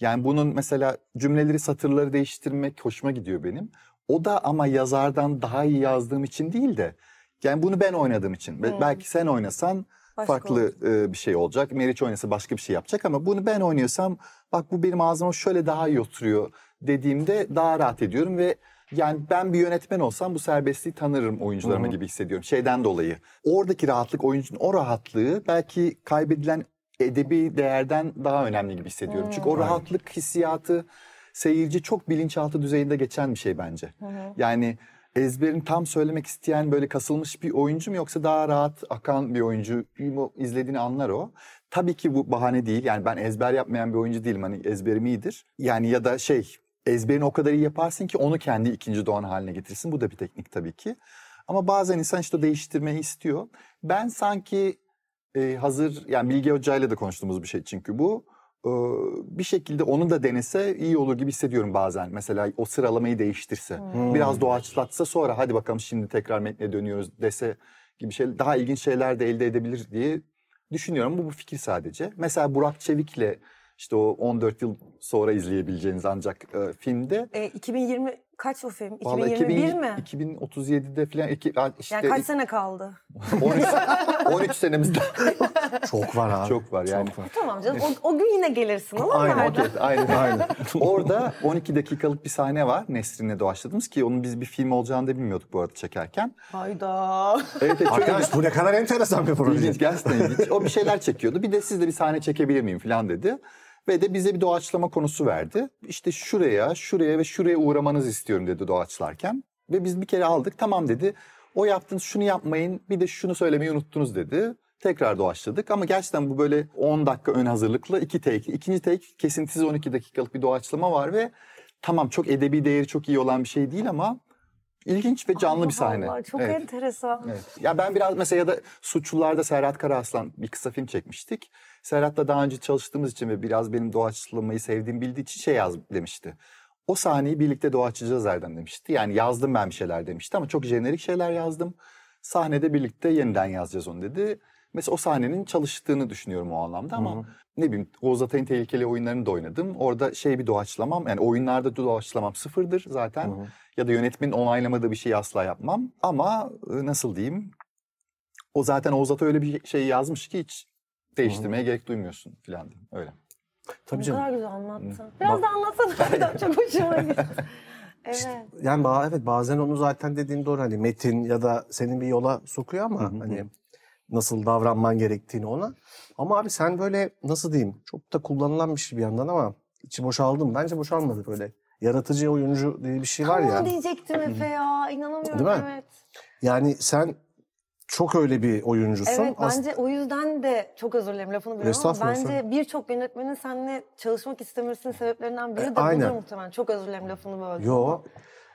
Yani bunun mesela cümleleri satırları değiştirmek hoşuma gidiyor benim. O da ama yazardan daha iyi yazdığım için değil de yani bunu ben oynadığım için. Hı. Belki sen oynasan Başka farklı e, bir şey olacak. Meriç oynasa başka bir şey yapacak ama bunu ben oynuyorsam bak bu benim ağzıma şöyle daha iyi oturuyor dediğimde daha rahat ediyorum ve yani ben bir yönetmen olsam bu serbestliği tanırım oyuncularıma Hı hı. gibi hissediyorum. Şeyden dolayı. Oradaki rahatlık oyuncunun o rahatlığı belki kaybedilen edebi değerden daha önemli gibi hissediyorum. Çünkü o Aynen. rahatlık hissiyatı seyirci çok bilinçaltı düzeyinde geçen bir şey bence. Hı. Yani ezberini tam söylemek isteyen böyle kasılmış bir oyuncu mu yoksa daha rahat akan bir oyuncu mu izlediğini anlar o. Tabii ki bu bahane değil. Yani ben ezber yapmayan bir oyuncu değilim. Hani ezberim iyidir. Yani ya da şey ezberini o kadar iyi yaparsın ki onu kendi ikinci doğan haline getirsin. Bu da bir teknik tabii ki. Ama bazen insan işte değiştirmeyi istiyor. Ben sanki e, hazır yani Bilge Hoca'yla da konuştuğumuz bir şey çünkü bu. Ee, bir şekilde onu da denese iyi olur gibi hissediyorum bazen. Mesela o sıralamayı değiştirse. Hmm. Biraz doğaçlatsa sonra hadi bakalım şimdi tekrar metne dönüyoruz dese gibi şey daha ilginç şeyler de elde edebilir diye düşünüyorum. Bu bu fikir sadece. Mesela Burak Çevik'le işte o 14 yıl sonra izleyebileceğiniz ancak e, filmde E, 2020 kaç o film? Vallahi 2021 2000 mi? 2037'de falan iki, işte Yani kaç sene kaldı? (laughs) 13, 13 senemizde (laughs) Çok var abi. çok var yani. Çok var. Tamam canım o, o gün yine gelirsin ama Aynen? Okey, aynen. (laughs) aynen. Orada 12 dakikalık bir sahne var Nesrin'le doğaçladığımız ki onun biz bir film olacağını da bilmiyorduk bu arada çekerken. Hayda. Evet, evet Arkadaş bu ne kadar enteresan bir proje. ilginç, gerçekten ilginç. O bir şeyler çekiyordu. Bir de siz de bir sahne çekebilir miyim falan dedi. Ve de bize bir doğaçlama konusu verdi. İşte şuraya, şuraya ve şuraya uğramanızı istiyorum dedi doğaçlarken. Ve biz bir kere aldık tamam dedi. O yaptınız şunu yapmayın bir de şunu söylemeyi unuttunuz dedi. Tekrar doğaçladık ama gerçekten bu böyle 10 dakika ön hazırlıklı iki take. İkinci take kesintisiz 12 dakikalık bir doğaçlama var ve tamam çok edebi değeri çok iyi olan bir şey değil ama ilginç ve canlı Allah bir sahne. Allah, çok Evet. enteresan. Evet. Ya ben biraz mesela ya da Suçlular'da Serhat Karaaslan bir kısa film çekmiştik. Serhat'la daha önce çalıştığımız için ve biraz benim doğaçlamayı sevdiğimi bildiği için şey yaz demişti. O sahneyi birlikte doğaçlayacağız Erdem demişti. Yani yazdım ben bir şeyler demişti ama çok jenerik şeyler yazdım. Sahnede birlikte yeniden yazacağız onu dedi. Mesela o sahnenin çalıştığını düşünüyorum o anlamda ama Hı hı. ne bileyim Oğuz Atay'ın tehlikeli oyunlarını da oynadım. Orada şey bir doğaçlamam yani oyunlarda doğaçlamam sıfırdır zaten. Hı hı. Ya da yönetmenin onaylamadığı bir şeyi asla yapmam. Ama nasıl diyeyim? O zaten Oğuz Atay öyle bir şey yazmış ki hiç değiştirmeye gerek duymuyorsun falan. Öyle. Tabii Ne canım. kadar güzel anlattın. Biraz Bak- da anlatsana. Çok hoşuma gitti. (laughs) Evet. Yani ba- evet bazen onu zaten dediğin doğru hani metin ya da senin bir yola sokuyor ama Hı hı hı. hani nasıl davranman gerektiğini ona. Ama abi sen böyle nasıl diyeyim çok da kullanılan bir şey bir yandan ama içi boşaldım. Bence boşalmadı böyle. Yaratıcı oyuncu diye bir şey var Tam ya. onu diyecektim Efe ya. İnanamıyorum. Değil mi? Evet. Yani sen çok öyle bir oyuncusun. Evet As- bence o yüzden de çok özür dilerim lafını bölüyorum ama bence birçok yönetmenin seninle çalışmak istemesinin sebeplerinden biri E, de aynen. budur muhtemelen. Çok özür dilerim lafını böldüm. Yo.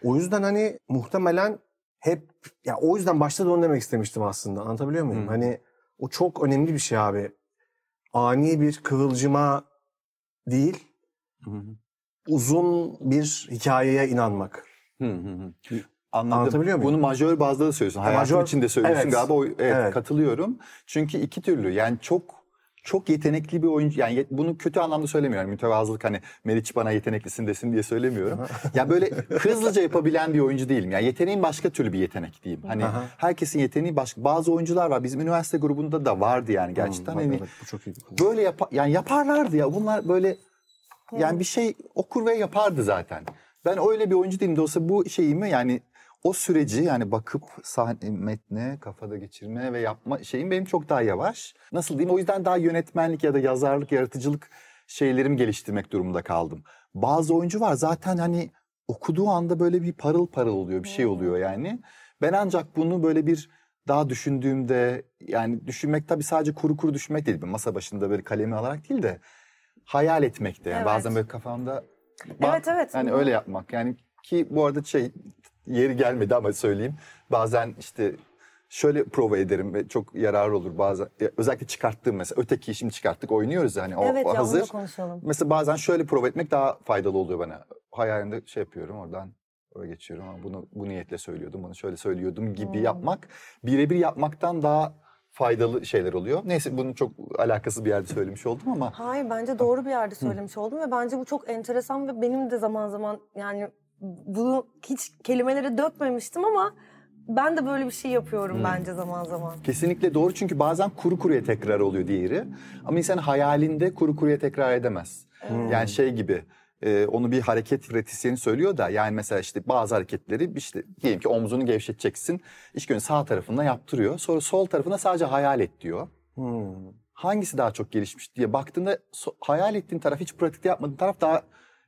O yüzden hani muhtemelen hep ya o yüzden başta da onu demek istemiştim aslında. Anlatabiliyor muyum? Hı. Hani o çok önemli bir şey abi. Ani bir kıvılcıma değil, uzun bir hikayeye inanmak. Hı hı hı. Anladım. Anlatabiliyor muyum? Bunu majör bazda da söylüyorsun. Hayatın majör- içinde söylüyorsun Evet. galiba. O, evet, Evet. katılıyorum. Çünkü iki türlü yani çok çok yetenekli bir oyuncu. Yani bunu kötü anlamda söylemiyorum. Mütevazılık hani Meriç bana yeteneklisin desin diye söylemiyorum. (laughs) ya böyle hızlıca yapabilen bir oyuncu değilim. Yani yeteneğim başka türlü bir yetenek diyeyim. Hani Aha. herkesin yeteneği başka. Bazı oyuncular var. Bizim üniversite grubunda da vardı yani gerçekten. Bak, hani evet, bu çok iyi böyle yapa- yani yaparlardı ya. Bunlar böyle yani bir şey okur ve yapardı zaten. Ben öyle bir oyuncu değilim. Dolayısıyla bu şeyimi yani o süreci yani bakıp sahne metne kafada geçirme ve yapma şeyim benim çok daha yavaş. Nasıl diyeyim? O yüzden daha yönetmenlik ya da yazarlık, yaratıcılık şeylerimi geliştirmek durumunda kaldım. Bazı oyuncu var zaten hani okuduğu anda böyle bir parıl parıl oluyor, bir şey oluyor yani. Ben ancak bunu böyle bir daha düşündüğümde yani düşünmek tabii sadece kuru kuru düşünmek değil. Masa başında böyle kalemi alarak değil de hayal etmekte. Yani Evet. bazen böyle kafamda Ba- Evet, evet. Yani öyle yapmak. Yani ki bu arada şey yeri gelmedi ama söyleyeyim. Bazen işte şöyle prova ederim ve çok yararlı olur bazen. Ya Özellikle çıkarttığım mesela öteki şimdi çıkarttık oynuyoruz yani o, evet hazır. konuşalım. Mesela bazen şöyle prova etmek daha faydalı oluyor bana. Hayalimde şey yapıyorum oradan oraya geçiyorum ama bunu bu niyetle söylüyordum, bunu şöyle söylüyordum gibi Hmm. yapmak birebir yapmaktan daha faydalı şeyler oluyor. Neyse bunu çok alakasız bir yerde söylemiş oldum ama Hayır bence doğru bir yerde söylemiş oldum ve bence bu çok enteresan ve benim de zaman zaman yani bunu hiç kelimelere dökmemiştim ama ben de böyle bir şey yapıyorum bence zaman zaman. Kesinlikle doğru çünkü bazen kuru kuruya tekrar oluyor diğeri. Ama insan hayalinde kuru kuruya tekrar edemez. Yani şey gibi e, onu bir hareket pratisyeni söylüyor da yani mesela işte bazı hareketleri işte diyelim ki omzunu gevşeteceksin. İlk önce sağ tarafına yaptırıyor. Sonra sol tarafına sadece hayal et diyor. Hmm. Hangisi daha çok gelişmiş diye baktığında so- hayal ettiğin taraf hiç pratikte yapmadığın taraf daha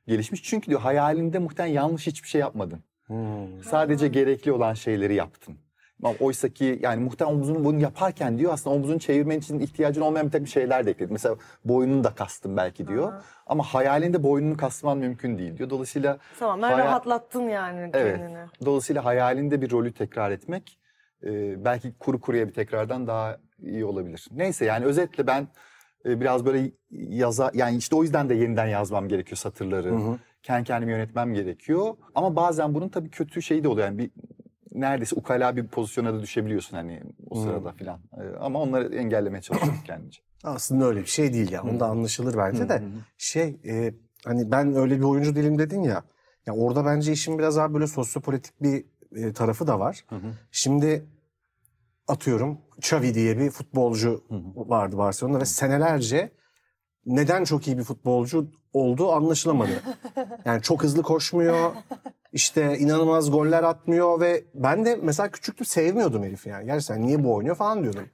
gelişmiş. Çünkü diyor hayalinde muhtemelen yanlış hiçbir şey yapmadın. Hmm. Sadece gerekli olan şeyleri yaptın. Ama oysa ki yani muhtemelen omzunu bunu yaparken diyor aslında omzunu çevirmen için ihtiyacın olmayan bir takım şeyler de ekledin. Mesela boynunu da kastım belki diyor. Ama hayalinde boynunu kasman mümkün değil diyor. Dolayısıyla Tamamen Hayal- rahatlattın yani Evet. kendini. Dolayısıyla hayalinde bir rolü tekrar etmek e, belki kuru kuruya bir tekrardan daha iyi olabilir. Neyse yani özetle ben biraz böyle yaza yani işte o yüzden de yeniden yazmam gerekiyor satırları. Hı hı. Kendi kendime yönetmem gerekiyor. Ama bazen bunun tabii kötü şeyi de oluyor. Yani bir neredeyse ukala bir pozisyona da düşebiliyorsun hani o sırada filan. E, ama onları engellemeye çalışıyorum (clears throat) kendince. Aslında öyle bir şey değil ya. Onda anlaşılır bence de. Şey e, hani ben öyle bir oyuncu değilim dedin ya. Ya orada bence işin biraz daha böyle sosyopolitik bir e, tarafı da var. Şimdi atıyorum Xavi diye bir futbolcu vardı Barcelona'da ve senelerce neden çok iyi bir futbolcu olduğu anlaşılamadı. (laughs) Yani çok hızlı koşmuyor. işte inanılmaz goller atmıyor ve ben de mesela küçüktüm sevmiyordum herifi yani. Gerçekten niye bu oynuyor falan diyordum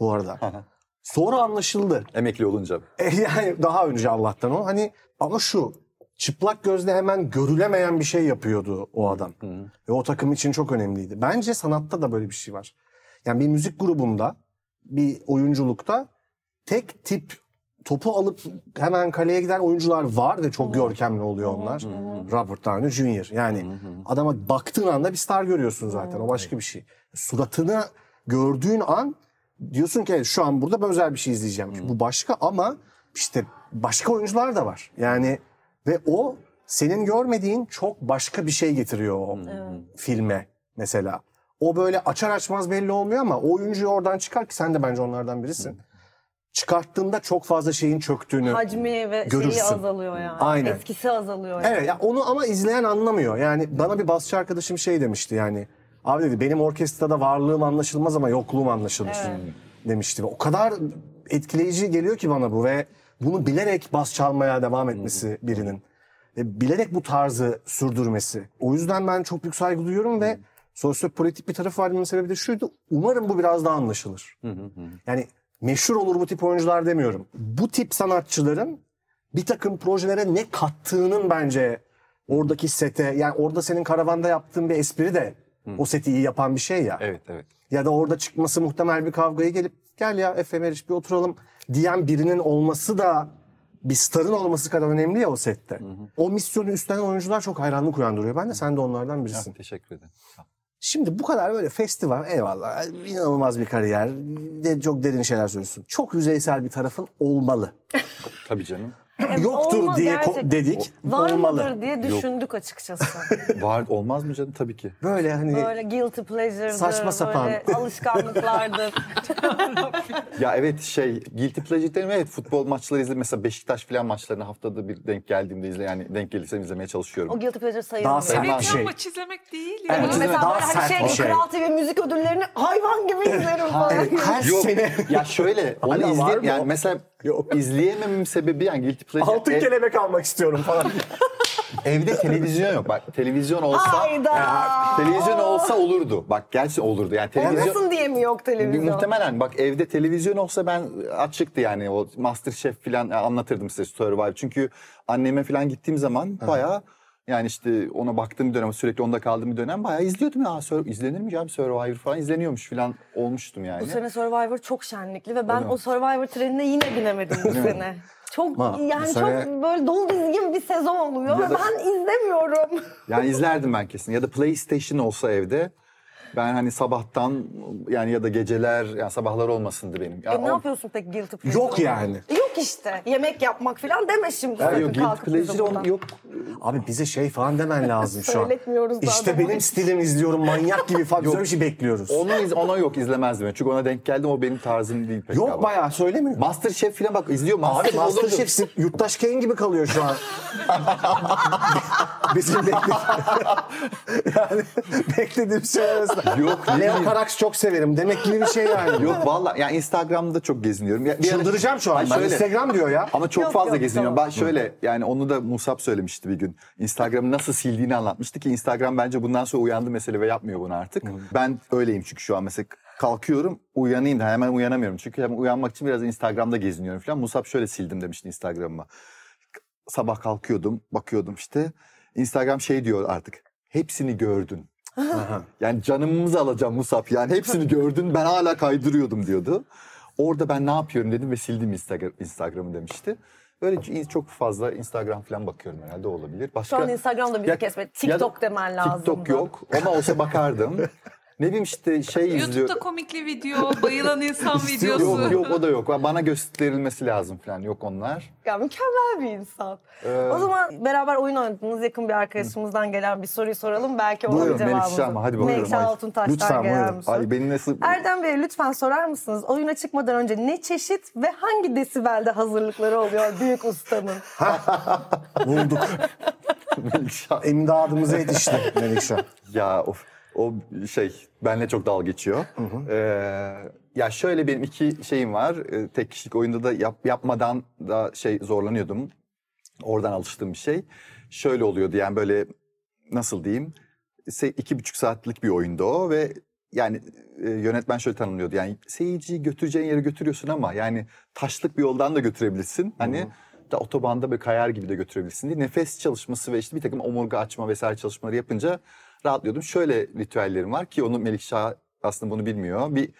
bu arada. Sonra anlaşıldı. Emekli olunca. E, yani daha önce Allah'tan o. Hani ama şu çıplak gözle hemen görülemeyen bir şey yapıyordu o adam. Ve o takım için çok önemliydi. Bence sanatta da böyle bir şey var. Yani bir müzik grubunda, bir oyunculukta tek tip topu alıp hemen kaleye giden oyuncular var ve çok görkemli oluyor onlar. Robert Downey Jr. Yani adama baktığın anda bir star görüyorsun zaten. O başka bir şey. Suratını gördüğün an diyorsun ki "Evet, şu an burada ben özel bir şey izleyeceğim. Çünkü bu başka ama işte başka oyuncular da var. Yani ve o senin görmediğin çok başka bir şey getiriyor o filme mesela. O böyle açar açmaz belli olmuyor ama o oyuncuyu oradan çıkar ki sen de bence onlardan birisin. Çıkarttığında çok fazla şeyin çöktüğünü. Hacmi ve Görürsün. şeyi azalıyor yani. Aynen. Etkisi azalıyor yani. Evet ya onu ama izleyen anlamıyor. Yani bana bir basçı arkadaşım şey demişti yani. Abi dedi benim orkestrada varlığım anlaşılmaz ama yokluğum anlaşılır demişti. Ve o kadar etkileyici geliyor ki bana bu ve bunu bilerek bas çalmaya devam etmesi birinin. Ve bilerek bu tarzı sürdürmesi. O yüzden ben çok büyük saygı duyuyorum ve sosyopolitik bir tarafı var. Bunun sebebi de şuydu. Umarım bu biraz daha anlaşılır. Yani meşhur olur bu tip oyuncular demiyorum. Bu tip sanatçıların bir takım projelere ne kattığının bence oradaki sete yani orada senin karavanda yaptığın bir espri de o seti iyi yapan bir şey ya. Evet evet. Ya da orada çıkması muhtemel bir kavgaya gelip gel ya Efe Meriç bir oturalım diyen birinin olması da bir starın olması kadar önemli ya o sette. O misyonu üstlenen oyuncular çok hayranlık uyandırıyor. Ben de sen de onlardan birisin. Ha, teşekkür ederim. Şimdi bu kadar böyle festival eyvallah inanılmaz bir kariyer de çok derin şeyler söylüyorsun. Çok yüzeysel bir tarafın olmalı. Tabii canım. Evet, yoktur olmaz diye ko- gerçekten. dedik. Var olmalı. mıdır diye düşündük açıkçası. (laughs) Var olmaz mı canım? Tabii ki. Böyle hani Böyle guilty pleasure'dır, Saçma sapan. böyle (laughs) alışkanlıklardır. (laughs) Ya evet şey guilty pleasure derim evet futbol maçları izle mesela Beşiktaş falan maçlarını haftada bir denk geldiğimde izle yani denk gelirsem izlemeye çalışıyorum. o guilty pleasure Daha sayılmıyor. sert Evet bir şey. maç izlemek değil Evet, ya. izlemek Mesela daha böyle hani sert şey, bir şey. Kral TV müzik ödüllerini hayvan gibi izlerim falan. Evet, her Yok sene ya şöyle onu var izle yani mesela Yok. izleyemememin sebebi yani guilty pleasure. altın Ev- kelebek almak istiyorum falan. (laughs) evde televizyon yok bak televizyon olsa Hayda. televizyon olsa olurdu. Bak gerçekten olurdu yani televizyon Olmasın diye mi yok Bir televizyon? Muhtemelen bak evde televizyon olsa ben açıktı yani o Masterchef falan anlatırdım size Survivor. Çünkü anneme falan gittiğim zaman bayağı yani işte ona baktığım bir dönem sürekli onda kaldığım bir dönem bayağı izliyordum ya. Sur- izlenir mi ya Survivor falan izleniyormuş falan olmuştum yani. Bu sene Survivor çok şenlikli ve ben o Survivor trenine yine binemedim bu sene. Çok Ma, bu yani sene- çok böyle dolu dizgin bir sezon oluyor ve ben izlemiyorum. Yani izlerdim ben kesin. Ya da PlayStation olsa evde ben hani sabahtan yani ya da geceler yani sabahlar olmasındı benim. Ya E, ne o- yapıyorsun peki guilty pleasure? Yok yani. Yok işte. Yemek yapmak falan deme şimdi. Ya yok, guilty pleasure on- yok. Abi bize şey falan demen (laughs) lazım şu an. İşte benim stilim izliyorum manyak gibi falan (laughs) böyle bir şey bekliyoruz. Onu iz- ona yok izlemezdim. Çünkü ona denk geldim o benim tarzım değil pek. Yok galiba. bayağı söylemiyor. Masterchef falan bak izliyor. Abi Master olurdu. Masterchef Yurttaş Kane gibi kalıyor şu an. (laughs) Bizim beklediğimiz... yani beklediğim şey arasında. (laughs) Yok, ne Leo. Carax çok severim. Demek gibi bir şey yani. (laughs) Yok valla yani Instagram'da çok geziniyorum. Ya, bir Çıldıracağım şu an. Ay Ben şöyle, Instagram diyor ya. Ama çok Yok, fazla yok, geziniyorum. tamam. Ben şöyle yani onu da Musab söylemişti bir gün. Instagram'ı nasıl sildiğini anlatmıştı ki Instagram bence bundan sonra uyandı mesele ve yapmıyor bunu artık. Ben öyleyim çünkü şu an mesela kalkıyorum uyanayım da hemen uyanamıyorum. Çünkü hemen uyanmak için biraz Instagram'da geziniyorum falan. Musab şöyle sildim demişti Instagram'ıma. Sabah kalkıyordum bakıyordum işte. Instagram şey diyor artık. Hepsini gördün. Yani canımızı alacağım Musab. Yani hepsini gördün ben hala kaydırıyordum diyordu. Orada ben ne yapıyorum dedim ve sildim Instagram, Instagram'ı demişti. Böyle çok fazla Instagram falan bakıyorum herhalde olabilir. Başka, Şu an Instagram'da bizi Ya- kesme. ya TikTok demen lazım. TikTok yok. Ona olsa bakardım. (laughs) ne bileyim işte şey izliyorum. YouTube'da komikli video, bayılan insan (laughs) videosu. Yok yok o da yok. Bana gösterilmesi lazım falan. Yok onlar. Ya mükemmel bir insan. Ee, O zaman beraber oyun oynadığınız yakın bir arkadaşımızdan gelen bir soruyu soralım. Belki onun Buyurun, cevabını. Melikşah mı? Hadi bakalım. Melikşah Altuntaş'tan lütfen, gelen buyurun. bir soru. Ay beni nasıl... Erdem Bey lütfen sorar mısınız? Oyuna çıkmadan önce ne çeşit ve hangi desibelde hazırlıkları oluyor büyük ustanın? Bulduk. (laughs) Melikşah. İmdadımıza yetişti Melikşah. Ya of, o şey benle çok dalga geçiyor. Ee, ya şöyle benim iki şeyim var. Ee, tek kişilik oyunda da yap, yapmadan da şey zorlanıyordum. Oradan alıştığım bir şey. Şöyle oluyordu yani böyle nasıl diyeyim? İki buçuk saatlik bir oyundu o ve yani e, yönetmen şöyle tanımlıyordu. Yani seyirciyi götüreceğin yere götürüyorsun ama yani taşlık bir yoldan da götürebilirsin. Hani da otobanda böyle kayar gibi de götürebilirsin diye. Nefes çalışması ve işte bir takım omurga açma vesaire çalışmaları yapınca rahatlıyordum. Şöyle ritüellerim var ki onu Melikşah aslında bunu bilmiyor. Bir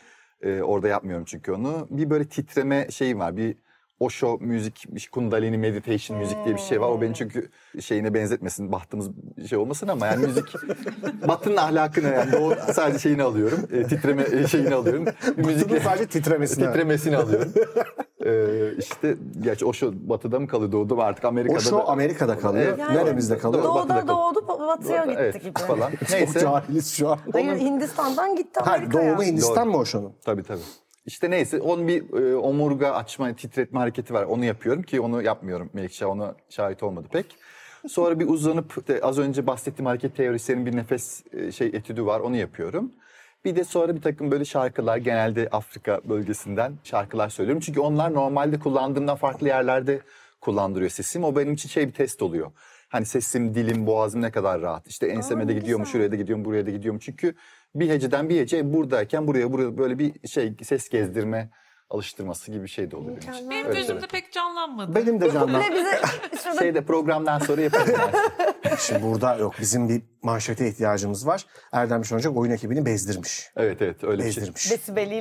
e, orada yapmıyorum çünkü onu. Bir böyle titreme şeyim var. Bir Osho müzik, kundalini meditation müzik diye bir şey var. O beni çünkü şeyine benzetmesin, bahtımız şey olmasın ama yani müzik (laughs) batının ahlakını yani o sadece şeyini alıyorum. E, titreme şeyini alıyorum. Bir Müzikle sadece titremesini. titremesini alıyorum. Ee, işte gerçi Osho batıda mı kalıyor doğuda mı artık Amerika'da Osho da. Amerika'da kalıyor. Yani Neremizde kalıyor? Doğu- Batı'da Doğuda kalıyor. doğdu batıya gitti Evet, gibi. falan. Çok Neyse. cahiliz şu an. Hayır Hindistan'dan gitti Ha, Amerika'ya. doğumu Hindistan mı Osho'nun? Tabii tabii. İşte neyse onun bir e, omurga açma, titretme hareketi var. Onu yapıyorum ki onu yapmıyorum. Melikşah ona şahit olmadı pek. Sonra bir uzanıp de az önce bahsettiğim hareket teorisinin bir nefes e, şey etüdü var. Onu yapıyorum. Bir de sonra bir takım böyle şarkılar genelde Afrika bölgesinden şarkılar söylüyorum. Çünkü onlar normalde kullandığımdan farklı yerlerde kullandırıyor sesim. O benim için şey bir test oluyor. Hani sesim, dilim, boğazım ne kadar rahat. İşte enseme Aa, de gidiyor mu, şuraya da gidiyor mu, buraya da gidiyor mu. Çünkü bir heceden bir hece buradayken buraya buraya böyle bir şey ses gezdirme alıştırması gibi bir şey de oluyor benim için. Benim gözümde şeyler. pek canlanmadı. Benim de. Böyle bize şurada Şeyde programdan sonra yaparım. ben. (laughs) Şimdi burada yok. Bizim bir manşete ihtiyacımız var. Erdem Şonacak oyun ekibini bezdirmiş. evet evet öyle bir şey. Bezdirmiş.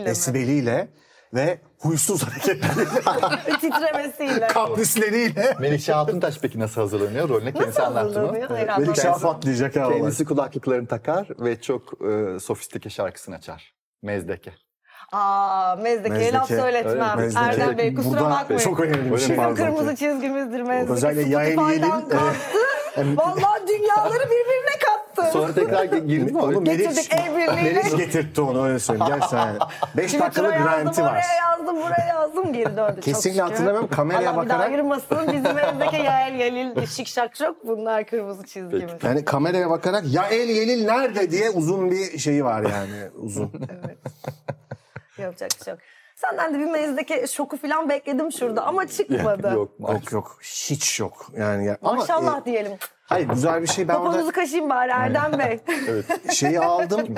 desibeliyle mi? Ve huysuz hareketleriyle, (laughs) Titremesiyle. kaprisleriyle. Melikşah Altuntaş peki nasıl hazırlanıyor? Rolüne kendisi Nasıl anlattı mı? Hayır, Melikşah patlayacak ha olay. Kendisi kulaklıklarını takar ve çok e, sofistike şarkısını açar. Mezdeke. Aa Mezdeke'ye laf Mezdeke, söyletmem. evet, Mezdeke. Erdem Bey kusura Burada bakmayın. çok önemli bir şey Bizim kırmızı çizgimizdir Mezdeke. Özellikle yayın kalktı. Vallahi dünyaları birbirine kattı. Sonra tekrar girdi mi? Oğlum Getirdik Meriç, el birliğiyle. Meriç getirtti onu öyle söyleyeyim. Gerçekten yani. 5 Twitter'a dakikalık garanti var. oraya yazdım, buraya yazdım, geri döndü. Kesinlikle hatırlamıyorum. Kameraya daha bakarak- ayırmasın. Bizim evdeki Yael Yelil, Şik Şak Şok bunlar kırmızı çizgimiz. Yani kameraya bakarak ya el yelil nerede diye uzun bir şeyi var yani uzun. Evet. Yapacak bir şey yok. Senden de bir mezdeki şoku falan bekledim şurada ama çıkmadı. Yok. yok yok hiç yok yani. ya- Ama, Maşallah e, diyelim. hayır güzel bir şey ben Poponuzu orada kaşıyım bari Erdem Bey. (laughs) şeyi aldım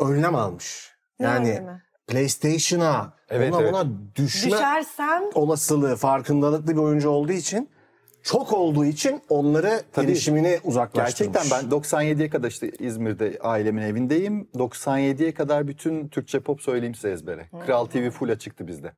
önlem almış. Ne Yani? PlayStation'a Evet, ona, evet. ona düşme Düşersem olasılığı farkındalıklı bir oyuncu olduğu için çok olduğu için onları Tabii. erişimini uzaklaştırmış. Gerçekten ben 97'ye kadar işte İzmir'de ailemin evindeyim. 97'ye kadar bütün Türkçe pop söyleyeyim size ezbere. Kral TV full açıktı bizde.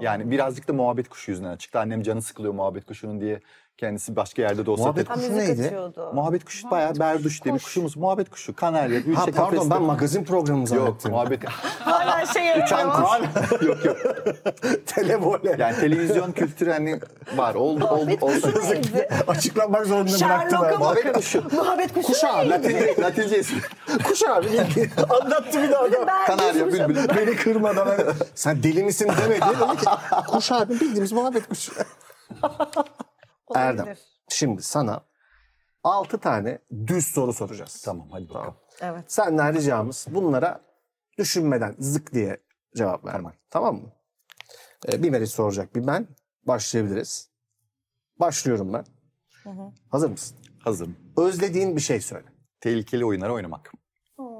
Yani birazcık da muhabbet kuşu yüzünden açıktı. Annem canı sıkılıyor muhabbet kuşunun diye kendisi başka yerde de olsa Muhabbet ha, Kuşu neydi? Muhabbet kuşu bayağı berduş diye bir kuş. kuşumuz. Muhabbet kuşu. Kanarya. Gülçe Ha pardon ben magazin programı Yok zannettim. muhabbet. (laughs) Hala şey yapıyor. yok yok. (laughs) Televole. Yani televizyon kültürü hani var. Oldu oldu Muhabbet oldu. kuşu neydi? Açıklamak zorunda Sherlock'a bıraktılar. Muhabbet kuşu. Muhabbet kuşu Kuş abi, neydi? Latince, Latince ismi. Kuş abi. (laughs) Anlattı bir daha. Kanarya, bülbül. Beni kırmadan. hani, Sen deli misin demedi. Kuş abi bildiğimiz muhabbet kuşu. Erdem. Olabilir. Şimdi sana 6 tane düz soru soracağız. Tamam hadi bakalım. Evet. Senden ricamız bunlara düşünmeden zık diye cevap vermek. Tamam mı? Ee, bir Meriç soracak bir ben. Başlayabiliriz. Başlıyorum ben. Hazır mısın? Hazırım. Özlediğin bir şey söyle. Tehlikeli oyunlar oynamak.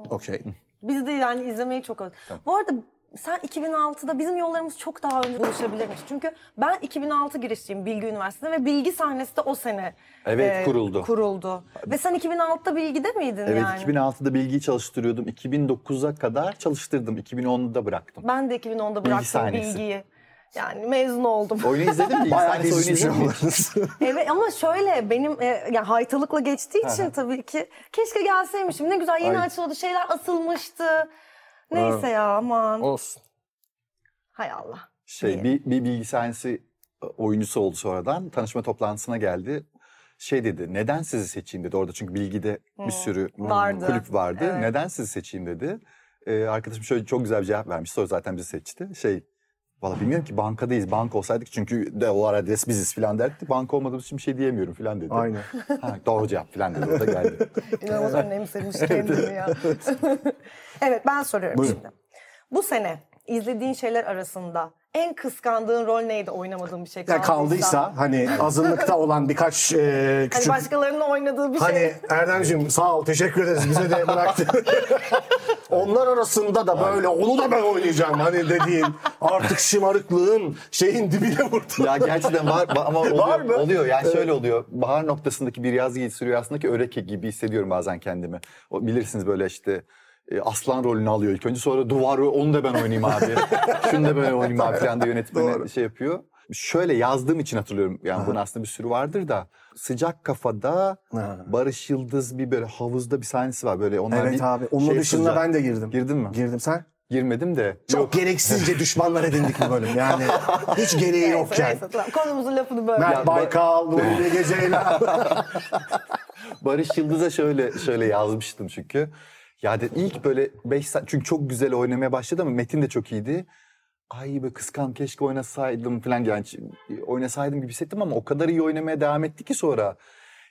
Okey. Biz de yani izlemeyi çok özledik. Bu arada sen 2006'da bizim yollarımız çok daha önce buluşabilirmiş. Çünkü ben 2006 girişliyim Bilgi Üniversitesi'ne ve Bilgi sahnesi de o sene Evet, kuruldu. kuruldu. Ve sen 2006'da Bilgi'de miydin Evet yani? 2006'da bilgiyi çalıştırıyordum. 2009'a kadar çalıştırdım. 2010'da bıraktım. Ben de 2010'da bıraktım sahnesi. Bilgi'yi. Yani mezun oldum. Oyunu izledin mi? (laughs) Bilgi Bayağı mi? yollarınız. (laughs) evet ama şöyle benim e, yani haytalıkla geçtiği için tabii ki keşke gelseymişim. Ne güzel yeni Ay. açıldı şeyler asılmıştı. Neyse ya aman. Olsun. Hay Allah. Şey bir, bir bilgi sahnesi oyuncusu oldu sonradan. Tanışma toplantısına geldi. Şey dedi neden sizi seçeyim dedi. Orada çünkü bilgide bir sürü Vardı. kulüp vardı. Evet. Neden sizi seçeyim dedi. Ee, arkadaşım şöyle çok güzel bir cevap vermiş. Sonra zaten bizi seçti. Şey Valla bilmiyorum ki bankadayız. Banka olsaydık çünkü ara adres biziz falan derdi. Banka olmadığımız için bir şey diyemiyorum falan dedi. Aynen. Ha, doğru cevap falan dedi. O da geldi. (laughs) İnanılmaz önemsemiş (laughs) kendini ya. (laughs) evet ben soruyorum Buyurun. şimdi. Bu sene izlediğin şeyler arasında en kıskandığın rol neydi oynamadığın bir şey Ya kaldıysa? kaldıysa hani azınlıkta olan birkaç e, Hani küçük başkalarının oynadığı bir Hani şey. Erdemciğim sağ ol teşekkür ederiz bize de bıraktın. (laughs) Onlar arasında da böyle onu da ben oynayacağım hani dediğin artık şımarıklığın şeyin dibine vurdu. Ya gerçekten var ama (laughs) oluyor. Var mı? Oluyor yani şöyle oluyor. Bahar noktasındaki bir yaz giysi rüyasındaki öreke gibi hissediyorum bazen kendimi. O, bilirsiniz böyle işte e, aslan rolünü alıyor ilk önce sonra duvarı onu da ben oynayayım abi. (laughs) Şunu da ben oynayayım abi falan da yönetmeni Doğru. şey yapıyor. Şöyle yazdığım için hatırlıyorum. Yani bunun aslında bir sürü vardır da. Sıcak kafada Ha. Barış Yıldız bir böyle havuzda bir sahnesi var. Böyle onlar Evet bir abi onun şey dışında ben de girdim. Girdin mi? Girdim sen? Girmedim de. Çok gereksizce (laughs) düşmanlar edindik bu bölüm yani hiç gereği Neyse, yokken. neyse, tamam. Konumuzun lafını böyle. Mert Baykal, Nuri Geceyla. (laughs) Barış Yıldız'a şöyle şöyle yazmıştım çünkü. Ya de ilk böyle 5 saat çünkü çok güzel oynamaya başladı ama Metin de çok iyiydi. Ay be kıskan keşke oynasaydım falan yani oynasaydım gibi hissettim ama o kadar iyi oynamaya devam etti ki sonra.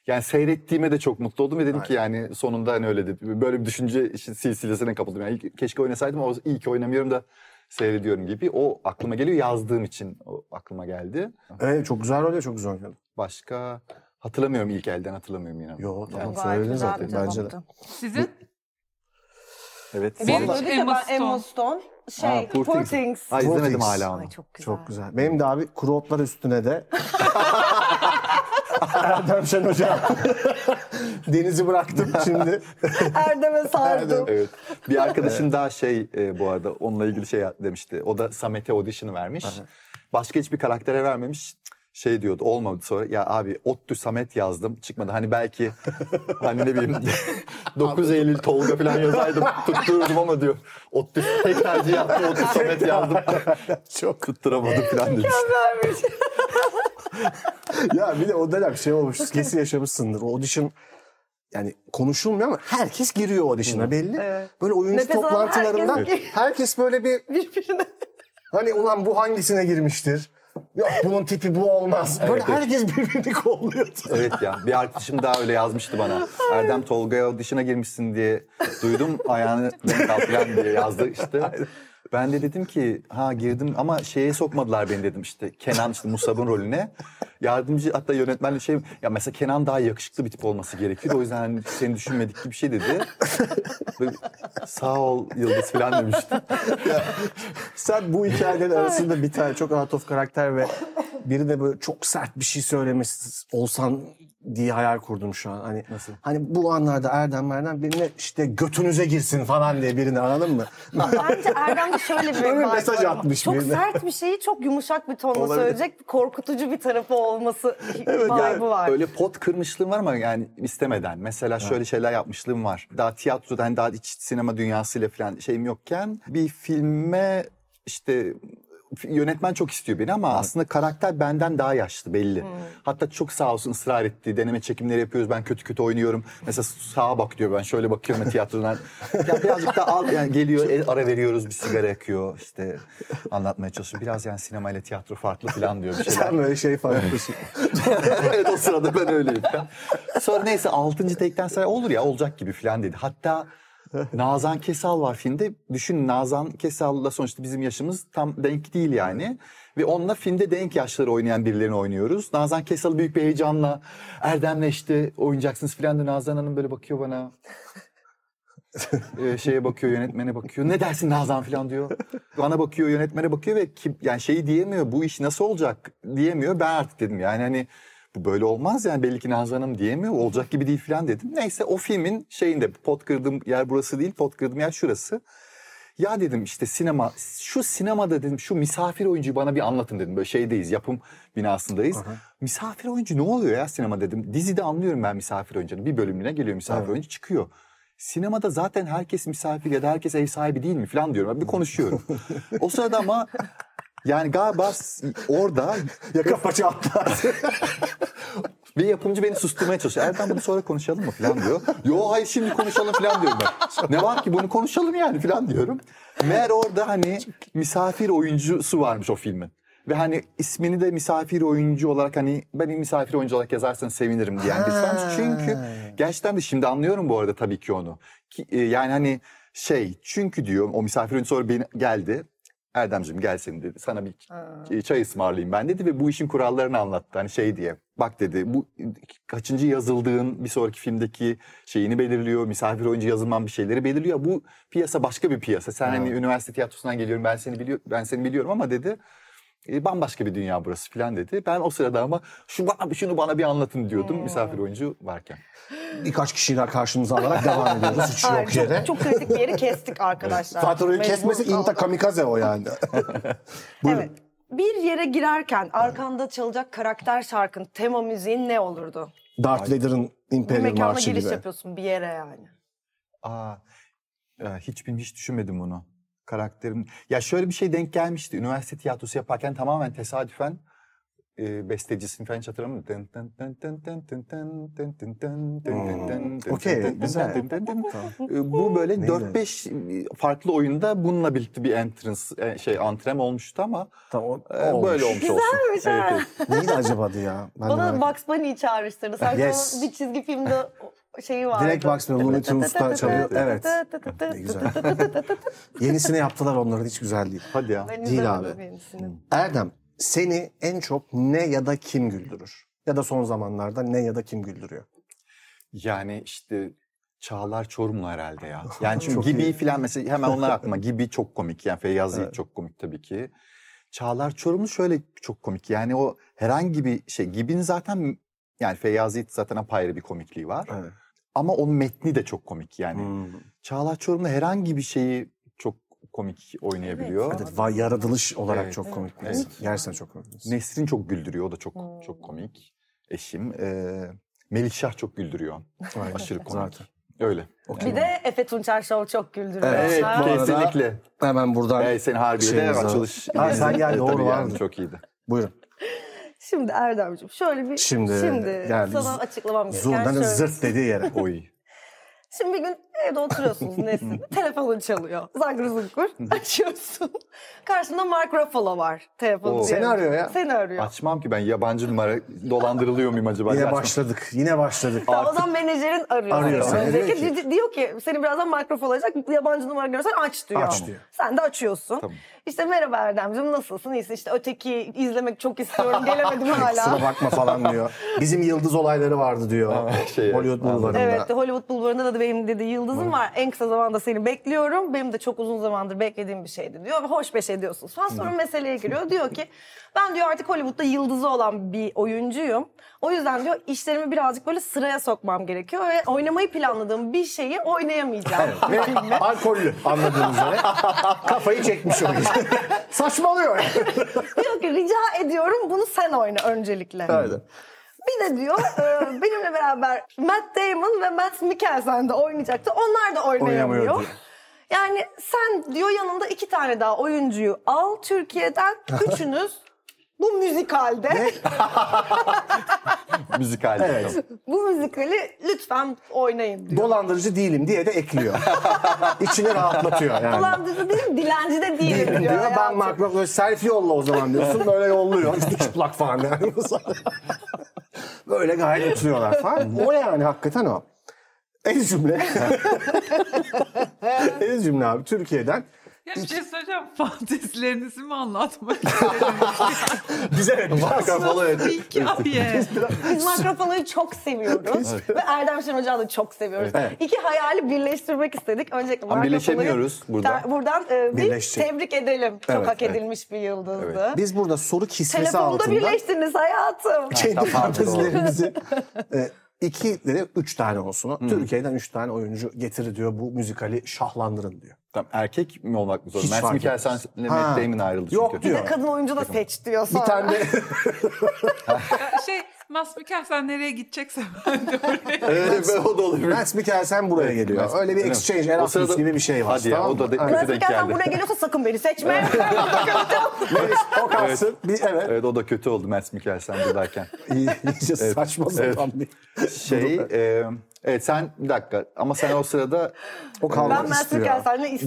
Yani seyrettiğime de çok mutlu oldum ve dedim ki yani sonunda hani öyle dedi. Böyle bir düşünce silsilesine kapıldım. Yani ilk- keşke oynasaydım ama iyi ki oynamıyorum da seyrediyorum gibi. O aklıma geliyor yazdığım için o aklıma geldi. evet çok güzel rol ya çok güzel oynadı. Başka hatırlamıyorum ilk elden hatırlamıyorum yine. Yo tamam Gayet söyledin zaten bence de. Sizin? Evet. Benim Vallahi- ya Emma ben Emma Stone. Stone. Şey, Ha, Poor Poor Things. Things. Ay izlemedim Things. hala onu. Ay çok güzel. Çok güzel. Benim de abi kuru otlar üstüne de (laughs) Erdem Şen Hoca. (laughs) Deniz'i bıraktım şimdi. (laughs) Erdem'e sardım. Evet. Bir arkadaşım daha şey e, bu arada onunla ilgili şey demişti. O da Samet'e audition'ı vermiş. Başka hiçbir karaktere vermemiş. Şey diyordu olmadı sonra ya abi Ottu Samet yazdım çıkmadı hani belki (laughs) hani ne bileyim 9 Eylül Tolga falan yazaydım (laughs) tuttururdum ama diyor Ottu tek tercih yaptım Ottu Samet yazdım (laughs) çok tutturamadım falan demiş. ya bir de o dönem şey olmuş kesin yaşamışsındır. O audition yani konuşulmuyor ama herkes giriyor audition'a belli. Evet. Böyle oyuncu Nefes alan toplantılarında herkes herkes, böyle bir Birbirine. hani ulan bu hangisine girmiştir? Yok bunun tipi bu olmaz. Böyle Evet, evet. herkes birbirini kolluyordu. Evet ya bir arkadaşım daha öyle yazmıştı bana. Erdem Tolga'ya audition'a girmişsin diye duydum ayağını denk al falan diye yazdı işte. Ben de dedim ki ha girdim ama şeye sokmadılar beni dedim işte Kenan işte Musab'ın rolüne. Yardımcı hatta yönetmenle şey ya mesela Kenan daha yakışıklı bir tip olması gerekiyor. O yüzden hani seni düşünmedik gibi bir şey dedi. Böyle, Sağ ol Yıldız falan demişti. Sen bu hikayelerin arasında bir tane çok out of karakter ve biri de böyle çok sert bir şey söylemesi olsan diye hayal kurdum şu an. Hani Nasıl? Hani bu anlarda Erdem Erdem birine işte götünüze girsin falan diye birini anladın mı? Bence Erdem'de şöyle bir mesaj atmış Çok birine. sert bir şeyi çok yumuşak bir tonla Olabilir. söyleyecek, korkutucu bir tarafı olması (laughs) Evet, vibe'ı yani var. Öyle pot kırmışlığım var ama yani istemeden. Mesela şöyle şeyler yapmışlığım var. Daha tiyatroda hani daha iç sinema dünyasıyla falan şeyim yokken bir filme işte yönetmen çok istiyor beni ama aslında karakter benden daha yaşlı belli. Hatta çok sağ olsun ısrar etti. Deneme çekimleri yapıyoruz. Ben kötü kötü oynuyorum. Mesela sağa bak diyor. Ben şöyle bakıyorum ya tiyatrodan. (laughs) Ya birazcık da al yani geliyor el- ara veriyoruz bir sigara yakıyor. İşte anlatmaya çalışıyor. Biraz yani sinema ile tiyatro farklı falan diyor bir şeyler. Sen böyle şey falan yapıyorsun. (laughs) evet o sırada ben öyleyim. Sonra neyse 6. tekten sonra olur ya olacak gibi falan dedi. Hatta (laughs) Nazan Kesal var filmde. Düşün Nazan Kesal'la sonuçta bizim yaşımız tam denk değil yani. Ve onunla filmde denk yaşları oynayan birilerini oynuyoruz. Nazan Kesal büyük bir heyecanla Erdem'le işte oynayacaksınız falan diyor. Nazan Hanım böyle bakıyor bana. Ee, şeye bakıyor yönetmene bakıyor. Ne dersin Nazan falan diyor. Bana bakıyor yönetmene bakıyor ve kim, yani şeyi diyemiyor. Bu iş nasıl olacak diyemiyor. Ben artık dedim yani hani bu böyle olmaz yani belli ki Nazan Hanım diyemiyor. Olacak gibi değil falan dedim. Neyse o filmin şeyinde pot kırdığım yer burası değil pot kırdığım yer şurası. Ya dedim işte sinema şu sinemada dedim şu misafir oyuncuyu bana bir anlatın dedim. Böyle şeydeyiz yapım binasındayız. Misafir oyuncu ne oluyor ya sinema dedim. Dizide anlıyorum ben misafir oyuncunun. Bir bölümüne geliyor misafir Evet. oyuncu çıkıyor. Sinemada zaten herkes misafir ya da herkes ev sahibi değil mi falan diyorum. Bir konuşuyorum. (laughs) o sırada ama yani galiba orada Yaka paça atlar. bir yapımcı beni susturmaya çalışıyor. Erdem bunu sonra konuşalım mı falan diyor. Yo hayır şimdi konuşalım falan diyorum ben. Ne var ki bunu konuşalım yani falan diyorum. Meğer orada hani misafir oyuncusu varmış o filmin. Ve hani ismini de misafir oyuncu olarak hani beni misafir oyuncu olarak yazarsanız sevinirim diyen birisi varmış. Çünkü gerçekten de şimdi anlıyorum bu arada tabii ki onu. Ki, e, yani hani şey çünkü diyor o misafir oyuncu sonra beni geldi. Erdemciğim gel seni dedi. Sana bir e, çay ısmarlayayım ben dedi ve bu işin kurallarını anlattı. Hani şey diye. Bak dedi bu kaçıncı yazıldığın bir sonraki filmdeki şeyini belirliyor. Misafir oyuncu yazılman bir şeyleri belirliyor. Bu piyasa başka bir piyasa. Sen hani üniversite tiyatrosundan geliyorum ben seni biliyor ben seni biliyorum ama dedi e, bambaşka bir dünya burası falan dedi. Ben o sırada ama şu bana, şunu bana bir anlatın diyordum misafir oyuncu varken. Birkaç kişiyle karşımıza alarak devam (laughs) ediyoruz. Hiç Hayır, yok yere. çok, çok kritik bir yeri kestik arkadaşlar. Zaten orayı Mecbur kesmesi inta kamikaze o yani. (laughs) Buyurun. Evet. Bir yere girerken arkanda çalacak karakter şarkın, tema müziğin ne olurdu? Darth Vader'ın Bir Imperial Marşı giriş gibi. yapıyorsun bir yere yani. Aa, e, hiç hiç düşünmedim bunu karakterim. Ya şöyle bir şey denk gelmişti. Üniversite tiyatrosu yaparken tamamen tesadüfen e, bestecisini falan hiç hatırlamıyorum. Hmm. Okey, güzel. Bu böyle 4-5 farklı oyunda bununla birlikte bir entrance, şey antrem olmuştu ama tamam, e, böyle olmuş olsun. Güzelmiş ha. Evet, evet. Neydi acaba adı ya? Ben Bana Bugs Bunny'i çağrıştırdı. Sanki yes. bir çizgi filmde şeyi vardı. Direkt Bunny, Looney Tunes'ta çalıyor. Evet. Ne güzel. Yenisini yaptılar onların hiç güzel değil. Hadi ya. Ben Değil abi. Erdem seni en çok ne ya da kim güldürür? Ya da son zamanlarda ne ya da kim güldürüyor? Yani işte Çağlar Çorumlu herhalde ya. Yani çünkü Gibi iyi. falan mesela hemen onlar aklıma. Gibi çok komik yani Feyyaz Yiğit Evet. çok komik tabii ki. Çağlar Çorumlu şöyle çok komik. Yani o herhangi bir şey Gibi'nin zaten yani Feyyaz Yiğit zaten apayrı bir komikliği var. Evet. Ama onun metni de çok komik yani. Hmm. Çağlar Çorumlu herhangi bir şeyi çok komik oynayabiliyor. Evet, va- yaratılış olarak Evet. çok komik Evet. insan. Gerçekten çok komik. Nesrin çok güldürüyor. O da çok çok komik. Eşim. Ee, Melikşah çok güldürüyor. Aynen. Aşırı komik. Zaten. Öyle. Bir de Efe Tunçer Show çok güldürüyor. Evet, Ha? kesinlikle. Hemen buradan Evet, senin Harbiye'de açılış. Ha, sen gel, Evet, doğru yani, vardı. Çok iyiydi. buyurun. Şimdi Erdemciğim şöyle bir Şimdi şimdi geldi. sana açıklamam gereken Zurnanın şöyle. zırt dediği yere. Oy. (laughs) Şimdi bir gün evde oturuyorsunuz (laughs) Nesin. Telefonun çalıyor. Zangır zungur. Açıyorsun. Karşında Mark Ruffalo var. Telefonu Oo. Seni arıyor ya. Seni arıyor. Açmam ki ben yabancı numara dolandırılıyor muyum acaba? Yine Açmam. başladık. Yine başladık. Tamam, o zaman menajerin arıyor. Arıyor seni. Diyor ki, diyor ki seni birazdan Mark Ruffalo alacak. Yabancı numara görürsen aç diyor. Aç diyor. Sen de açıyorsun. Tamam. İşte merhaba Erdemciğim nasılsın? İyisin işte öteki izlemek çok istiyorum. Gelemedim (laughs) Kusura hala. bakma falan diyor. Bizim yıldız olayları vardı diyor. şey, Hollywood bulvarında. Evet Hollywood Bulvarı'nda da benim dedi yıldızım var. En kısa zamanda seni bekliyorum. Benim de çok uzun zamandır beklediğim bir şeydi diyor. Hoş beş ediyorsunuz falan. Sonra meseleye giriyor. Diyor ki ben diyor artık Hollywood'da yıldızı olan bir oyuncuyum. O yüzden diyor işlerimi birazcık böyle sıraya sokmam gerekiyor. Ve oynamayı planladığım bir şeyi oynayamayacağım. Ve alkollü anladığınız üzere. Kafayı çekmiş o yüzden. Saçmalıyor. diyor ki rica ediyorum bunu sen oyna öncelikle. Öyle. Bir de diyor e, benimle beraber Matt Damon ve Matt Mikkelsen de oynayacaktı. Onlar da oynayamıyor. Yani sen diyor yanında iki tane daha oyuncuyu al Türkiye'den. (laughs) Üçünüz bu müzikalde, (laughs) Müzikal. Evet. bu müzikali lütfen oynayın diyor. Dolandırıcı değilim diye de ekliyor. (laughs) İçini rahatlatıyor yani. Dolandırıcı değil, dilenci de değilim Değilim diyor. diyor. Ben. Mark Ruffalo selfie yolla o zaman diyorsun. Böyle yolluyor. Üstü çıplak falan yani. (laughs) Böyle gayet oturuyorlar falan. O yani hakikaten o. Ez cümle. Ez cümle abi Türkiye'den Ya bir şey söyleyeceğim. (laughs) Fantezilerinizi mi anlatmak (laughs) istedim? bize evet. Hikaye. Biz Mark Ruffalo'yu çok seviyoruz. Ve Erdem Şen Hoca'yı da çok seviyoruz. Evet. İki hayali birleştirmek istedik. Öncelikle Ama birleşemiyoruz burada. ter- buradan e, bir tebrik edelim. Çok Evet, hak evet. edilmiş bir yıldızdı. Biz burada soru kisvesi Telefonda altında birleştiniz hayatım. (laughs) kendi fantezilerimizi e, iki de üç tane olsun. o. Türkiye'den üç tane oyuncu getirir diyor bu müzikali şahlandırın diyor. Tamam, erkek mi olmak mı zorunda? Hiç fark Mikkelsen ile. Matt Damon ayrıldı çünkü. Yok Bir diyor. de kadın oyuncu da seç diyor sonra. Bir tane de (laughs) şey Mas Mikkelsen nereye gidecekse ben de oraya. Evet, o da olabilir. Mads Mikkelsen buraya geliyor. Mads- Öyle bir Evet. exchange Erasmus sırada- gibi bir şey var. Hadi ya, tamam o da de- Evet. denk Mikkelsen buraya geliyorsa sakın beni seçme. (laughs) Melis o kalsın. Bir, evet. Evet o da kötü oldu Matt Mikkelsen buradayken. İyi, İyice saçma Evet. sapan bir Şey, e, evet sen bir dakika ama sen o sırada O kalmak ben istiyor.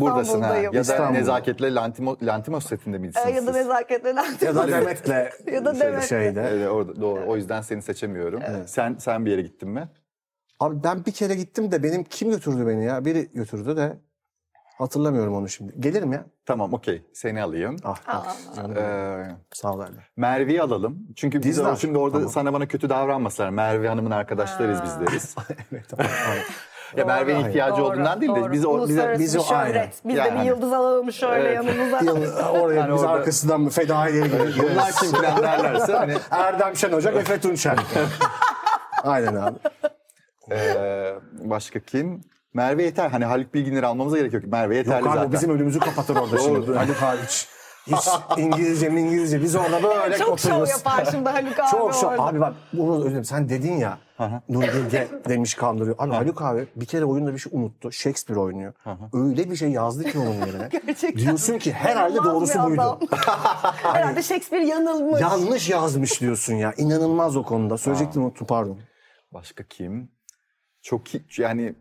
Buradasın ha. İstanbul'dayım. Ya da İstanbul. nezaketle Lantimo, Lantimos setinde miydiniz Ee, ya da nezaketle Ya da Demet'le (laughs) Ya da Demet'le. şeyde. Evet, orada, doğru. O yüzden seni seçemiyorum. Sen sen bir yere gittin mi? Abi ben bir kere gittim de benim kim götürdü beni ya? Biri götürdü de hatırlamıyorum onu şimdi. Gelirim ya. Tamam okey. Seni alayım. Ah, benim. Ee, Sağ ol Erdem. Merve'yi alalım. Çünkü biz Dizdar. şimdi orada Tamam. sana bana kötü davranmasalar. Merve Hanım'ın arkadaşlarıyız biz deriz. (laughs) evet tamam. (laughs) ya Merve'nin ihtiyacı olduğundan değil de biz o, bize, biz bir o- şöhret. Biz de bir yıldız alalım şöyle Evet. yanımıza. (laughs) Oraya Yani biz orada- arkasından fedaileri gibi. bunlar kim falan derlerse hani Erdem Şen Hoca, Efe Tunçer. Aynen abi. Ee, başka kim? Merve yeter. Hani Haluk Bilginer'i almamıza gerek yok. Merve yeterli Yok abi zaten. o bizim önümüzü kapatır orada (laughs) şimdi. Haluk hariç. Hiç İngilizce mi İngilizce biz orada böyle Çok şov otururuz. yapar şimdi Haluk abi Çok şov. Abi bak bunu özür dilerim. Sen dedin ya Nuri Bilge demiş kandırıyor. Abi Haluk abi bir kere oyunda bir şey unuttu. Shakespeare oynuyor. Öyle bir şey yazdı ki onun yerine. (laughs) Gerçekten. Diyorsun ki herhalde İnanılmaz doğrusu buydu. (laughs) Herhalde Shakespeare yanılmış. Yanlış yazmış diyorsun ya. İnanılmaz o konuda. Söyleyecektim unuttum pardon. Başka kim? Çok. Yani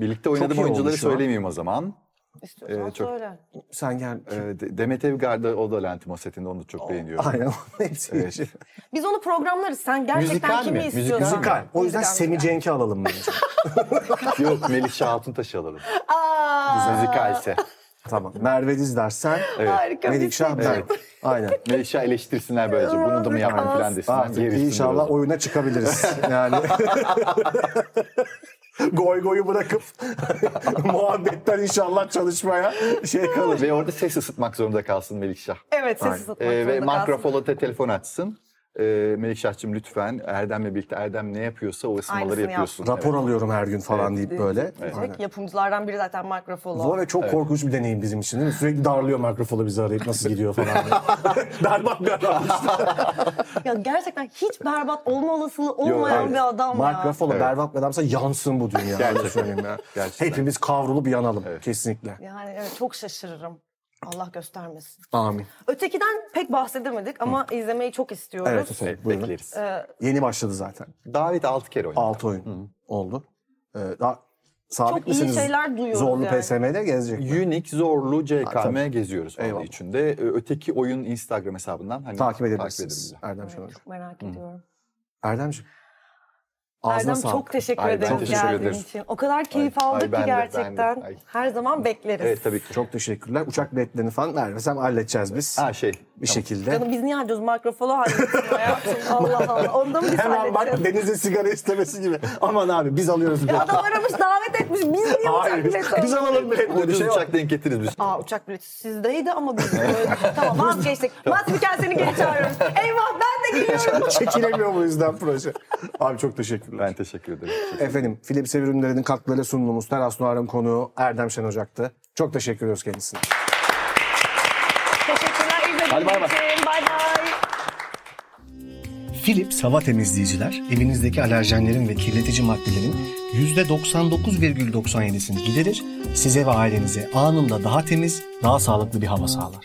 birlikte oynadığım oyuncuları söylemeyeyim o zaman. İstiyorsan Ee, çok- söyle. Sen gel. De- Demet Evgar'da o da Lantimos setinde onu da çok beğeniyorum. (laughs) Aynen. Hepsi Evet. şey. Biz onu programlarız. Sen gerçekten Müzikal kimi mi? İstiyorsan. Müzikal. O yüzden Müzikal, Semi. Cenk'i alalım bence. (laughs) Yok Melih Altuntaş'ı alalım. Aa, Müzikalse. tamam. Merve Dizdar sen. Harika bir Melikşah seçim. ben. Aynen. (laughs) Melih eleştirsinler böylece. Bunu da mı yaptın falan desinler. Artık inşallah oyuna çıkabiliriz. Yani goy goyu bırakıp (laughs) muhabbetten inşallah çalışmaya şey kalır. Ve orada ses ısıtmak zorunda kalsın Melikşah. Evet Aynen. sesi satmak Ee, ve zorunda Mark kalsın. Ruffalo te telefon açsın. E, Melik Şahçım lütfen Erdem'le birlikte Erdem ne yapıyorsa o ısınmaları Aynısını yapıyorsun. Rapor Evet. alıyorum her gün falan Evet. deyip böyle. Diyecek. Aynen. Yapımcılardan biri zaten Mark Ruffalo. Zor ve çok korkunç bir deneyim bizim için değil mi? Sürekli darlıyor mikrofonu bizi arayıp nasıl gidiyor falan. diye. (laughs) Berbat bir adam. Ya gerçekten hiç berbat olma olasılığı olmayan evet. bir adam Mark ya. Ruffalo Evet. berbat bir adamsa yansın bu dünya. Öyle Gerçekten. söyleyeyim ya. Gerçekten. Hepimiz kavrulup yanalım. Kesinlikle. Yani evet çok şaşırırım. Allah göstermesin. Amin. Ötekiden pek bahsedemedik ama izlemeyi çok istiyoruz. Evet. Buyurun. Bekleriz. Yeni başladı zaten. Davet 6 kere oynadı. 6 oyun oldu. Ee, daha sabit Çok iyi misiniz? şeyler duyuyoruz Zorlu yani. PSM'de gezecek. mi? Unique, zorlu, CKM tabii. geziyoruz onun içinde. Ee, Öteki oyun Instagram hesabından hani Takip edebilirsiniz. edebilirler. Erdem Şener. Çok merak ediyorum. Erdemciğim. Ağzına Erdem sağlık. çok teşekkür Ay, ederim teşekkür geldiğin ederim. için. O kadar keyif Ay, aldık ay, ki de, ben de. gerçekten. Ay. Her zaman bekleriz. Evet tabii ki. Çok teşekkürler. Uçak biletlerini falan vermesem halledeceğiz biz. Ha şey. Bir şekilde. Canım biz niye harcıyoruz? Mark Ruffalo halletsin hayatım. Allah Allah. Onda mı biz Hemen bak denize sigara istemesi gibi. Aman abi biz alıyoruz. Ya adam aramış davet etmiş. Biz niye uçak Hayır. bileti Biz alalım bilet. Böyle bir Ucuz şey uçak denk getiririz biz. Aa uçak bileti sizdeydi ama biz (laughs) tamam vazgeçtik. Masfiken seni geri çağırıyoruz. Eyvah ben de geliyorum. (laughs) Çekilemiyor bu yüzden proje. Abi çok teşekkürler. Ben teşekkür ederim. Efendim Philips Ürünleri'nin katkılarıyla sunduğumuz Teras Noir'ın konuğu Erdem Şen Ocak'tı. Çok teşekkür ediyoruz kendisine. Philips hava temizleyiciler evinizdeki alerjenlerin ve kirletici maddelerin %99,97'sini giderir, size ve ailenize anında daha temiz, daha sağlıklı bir hava sağlar.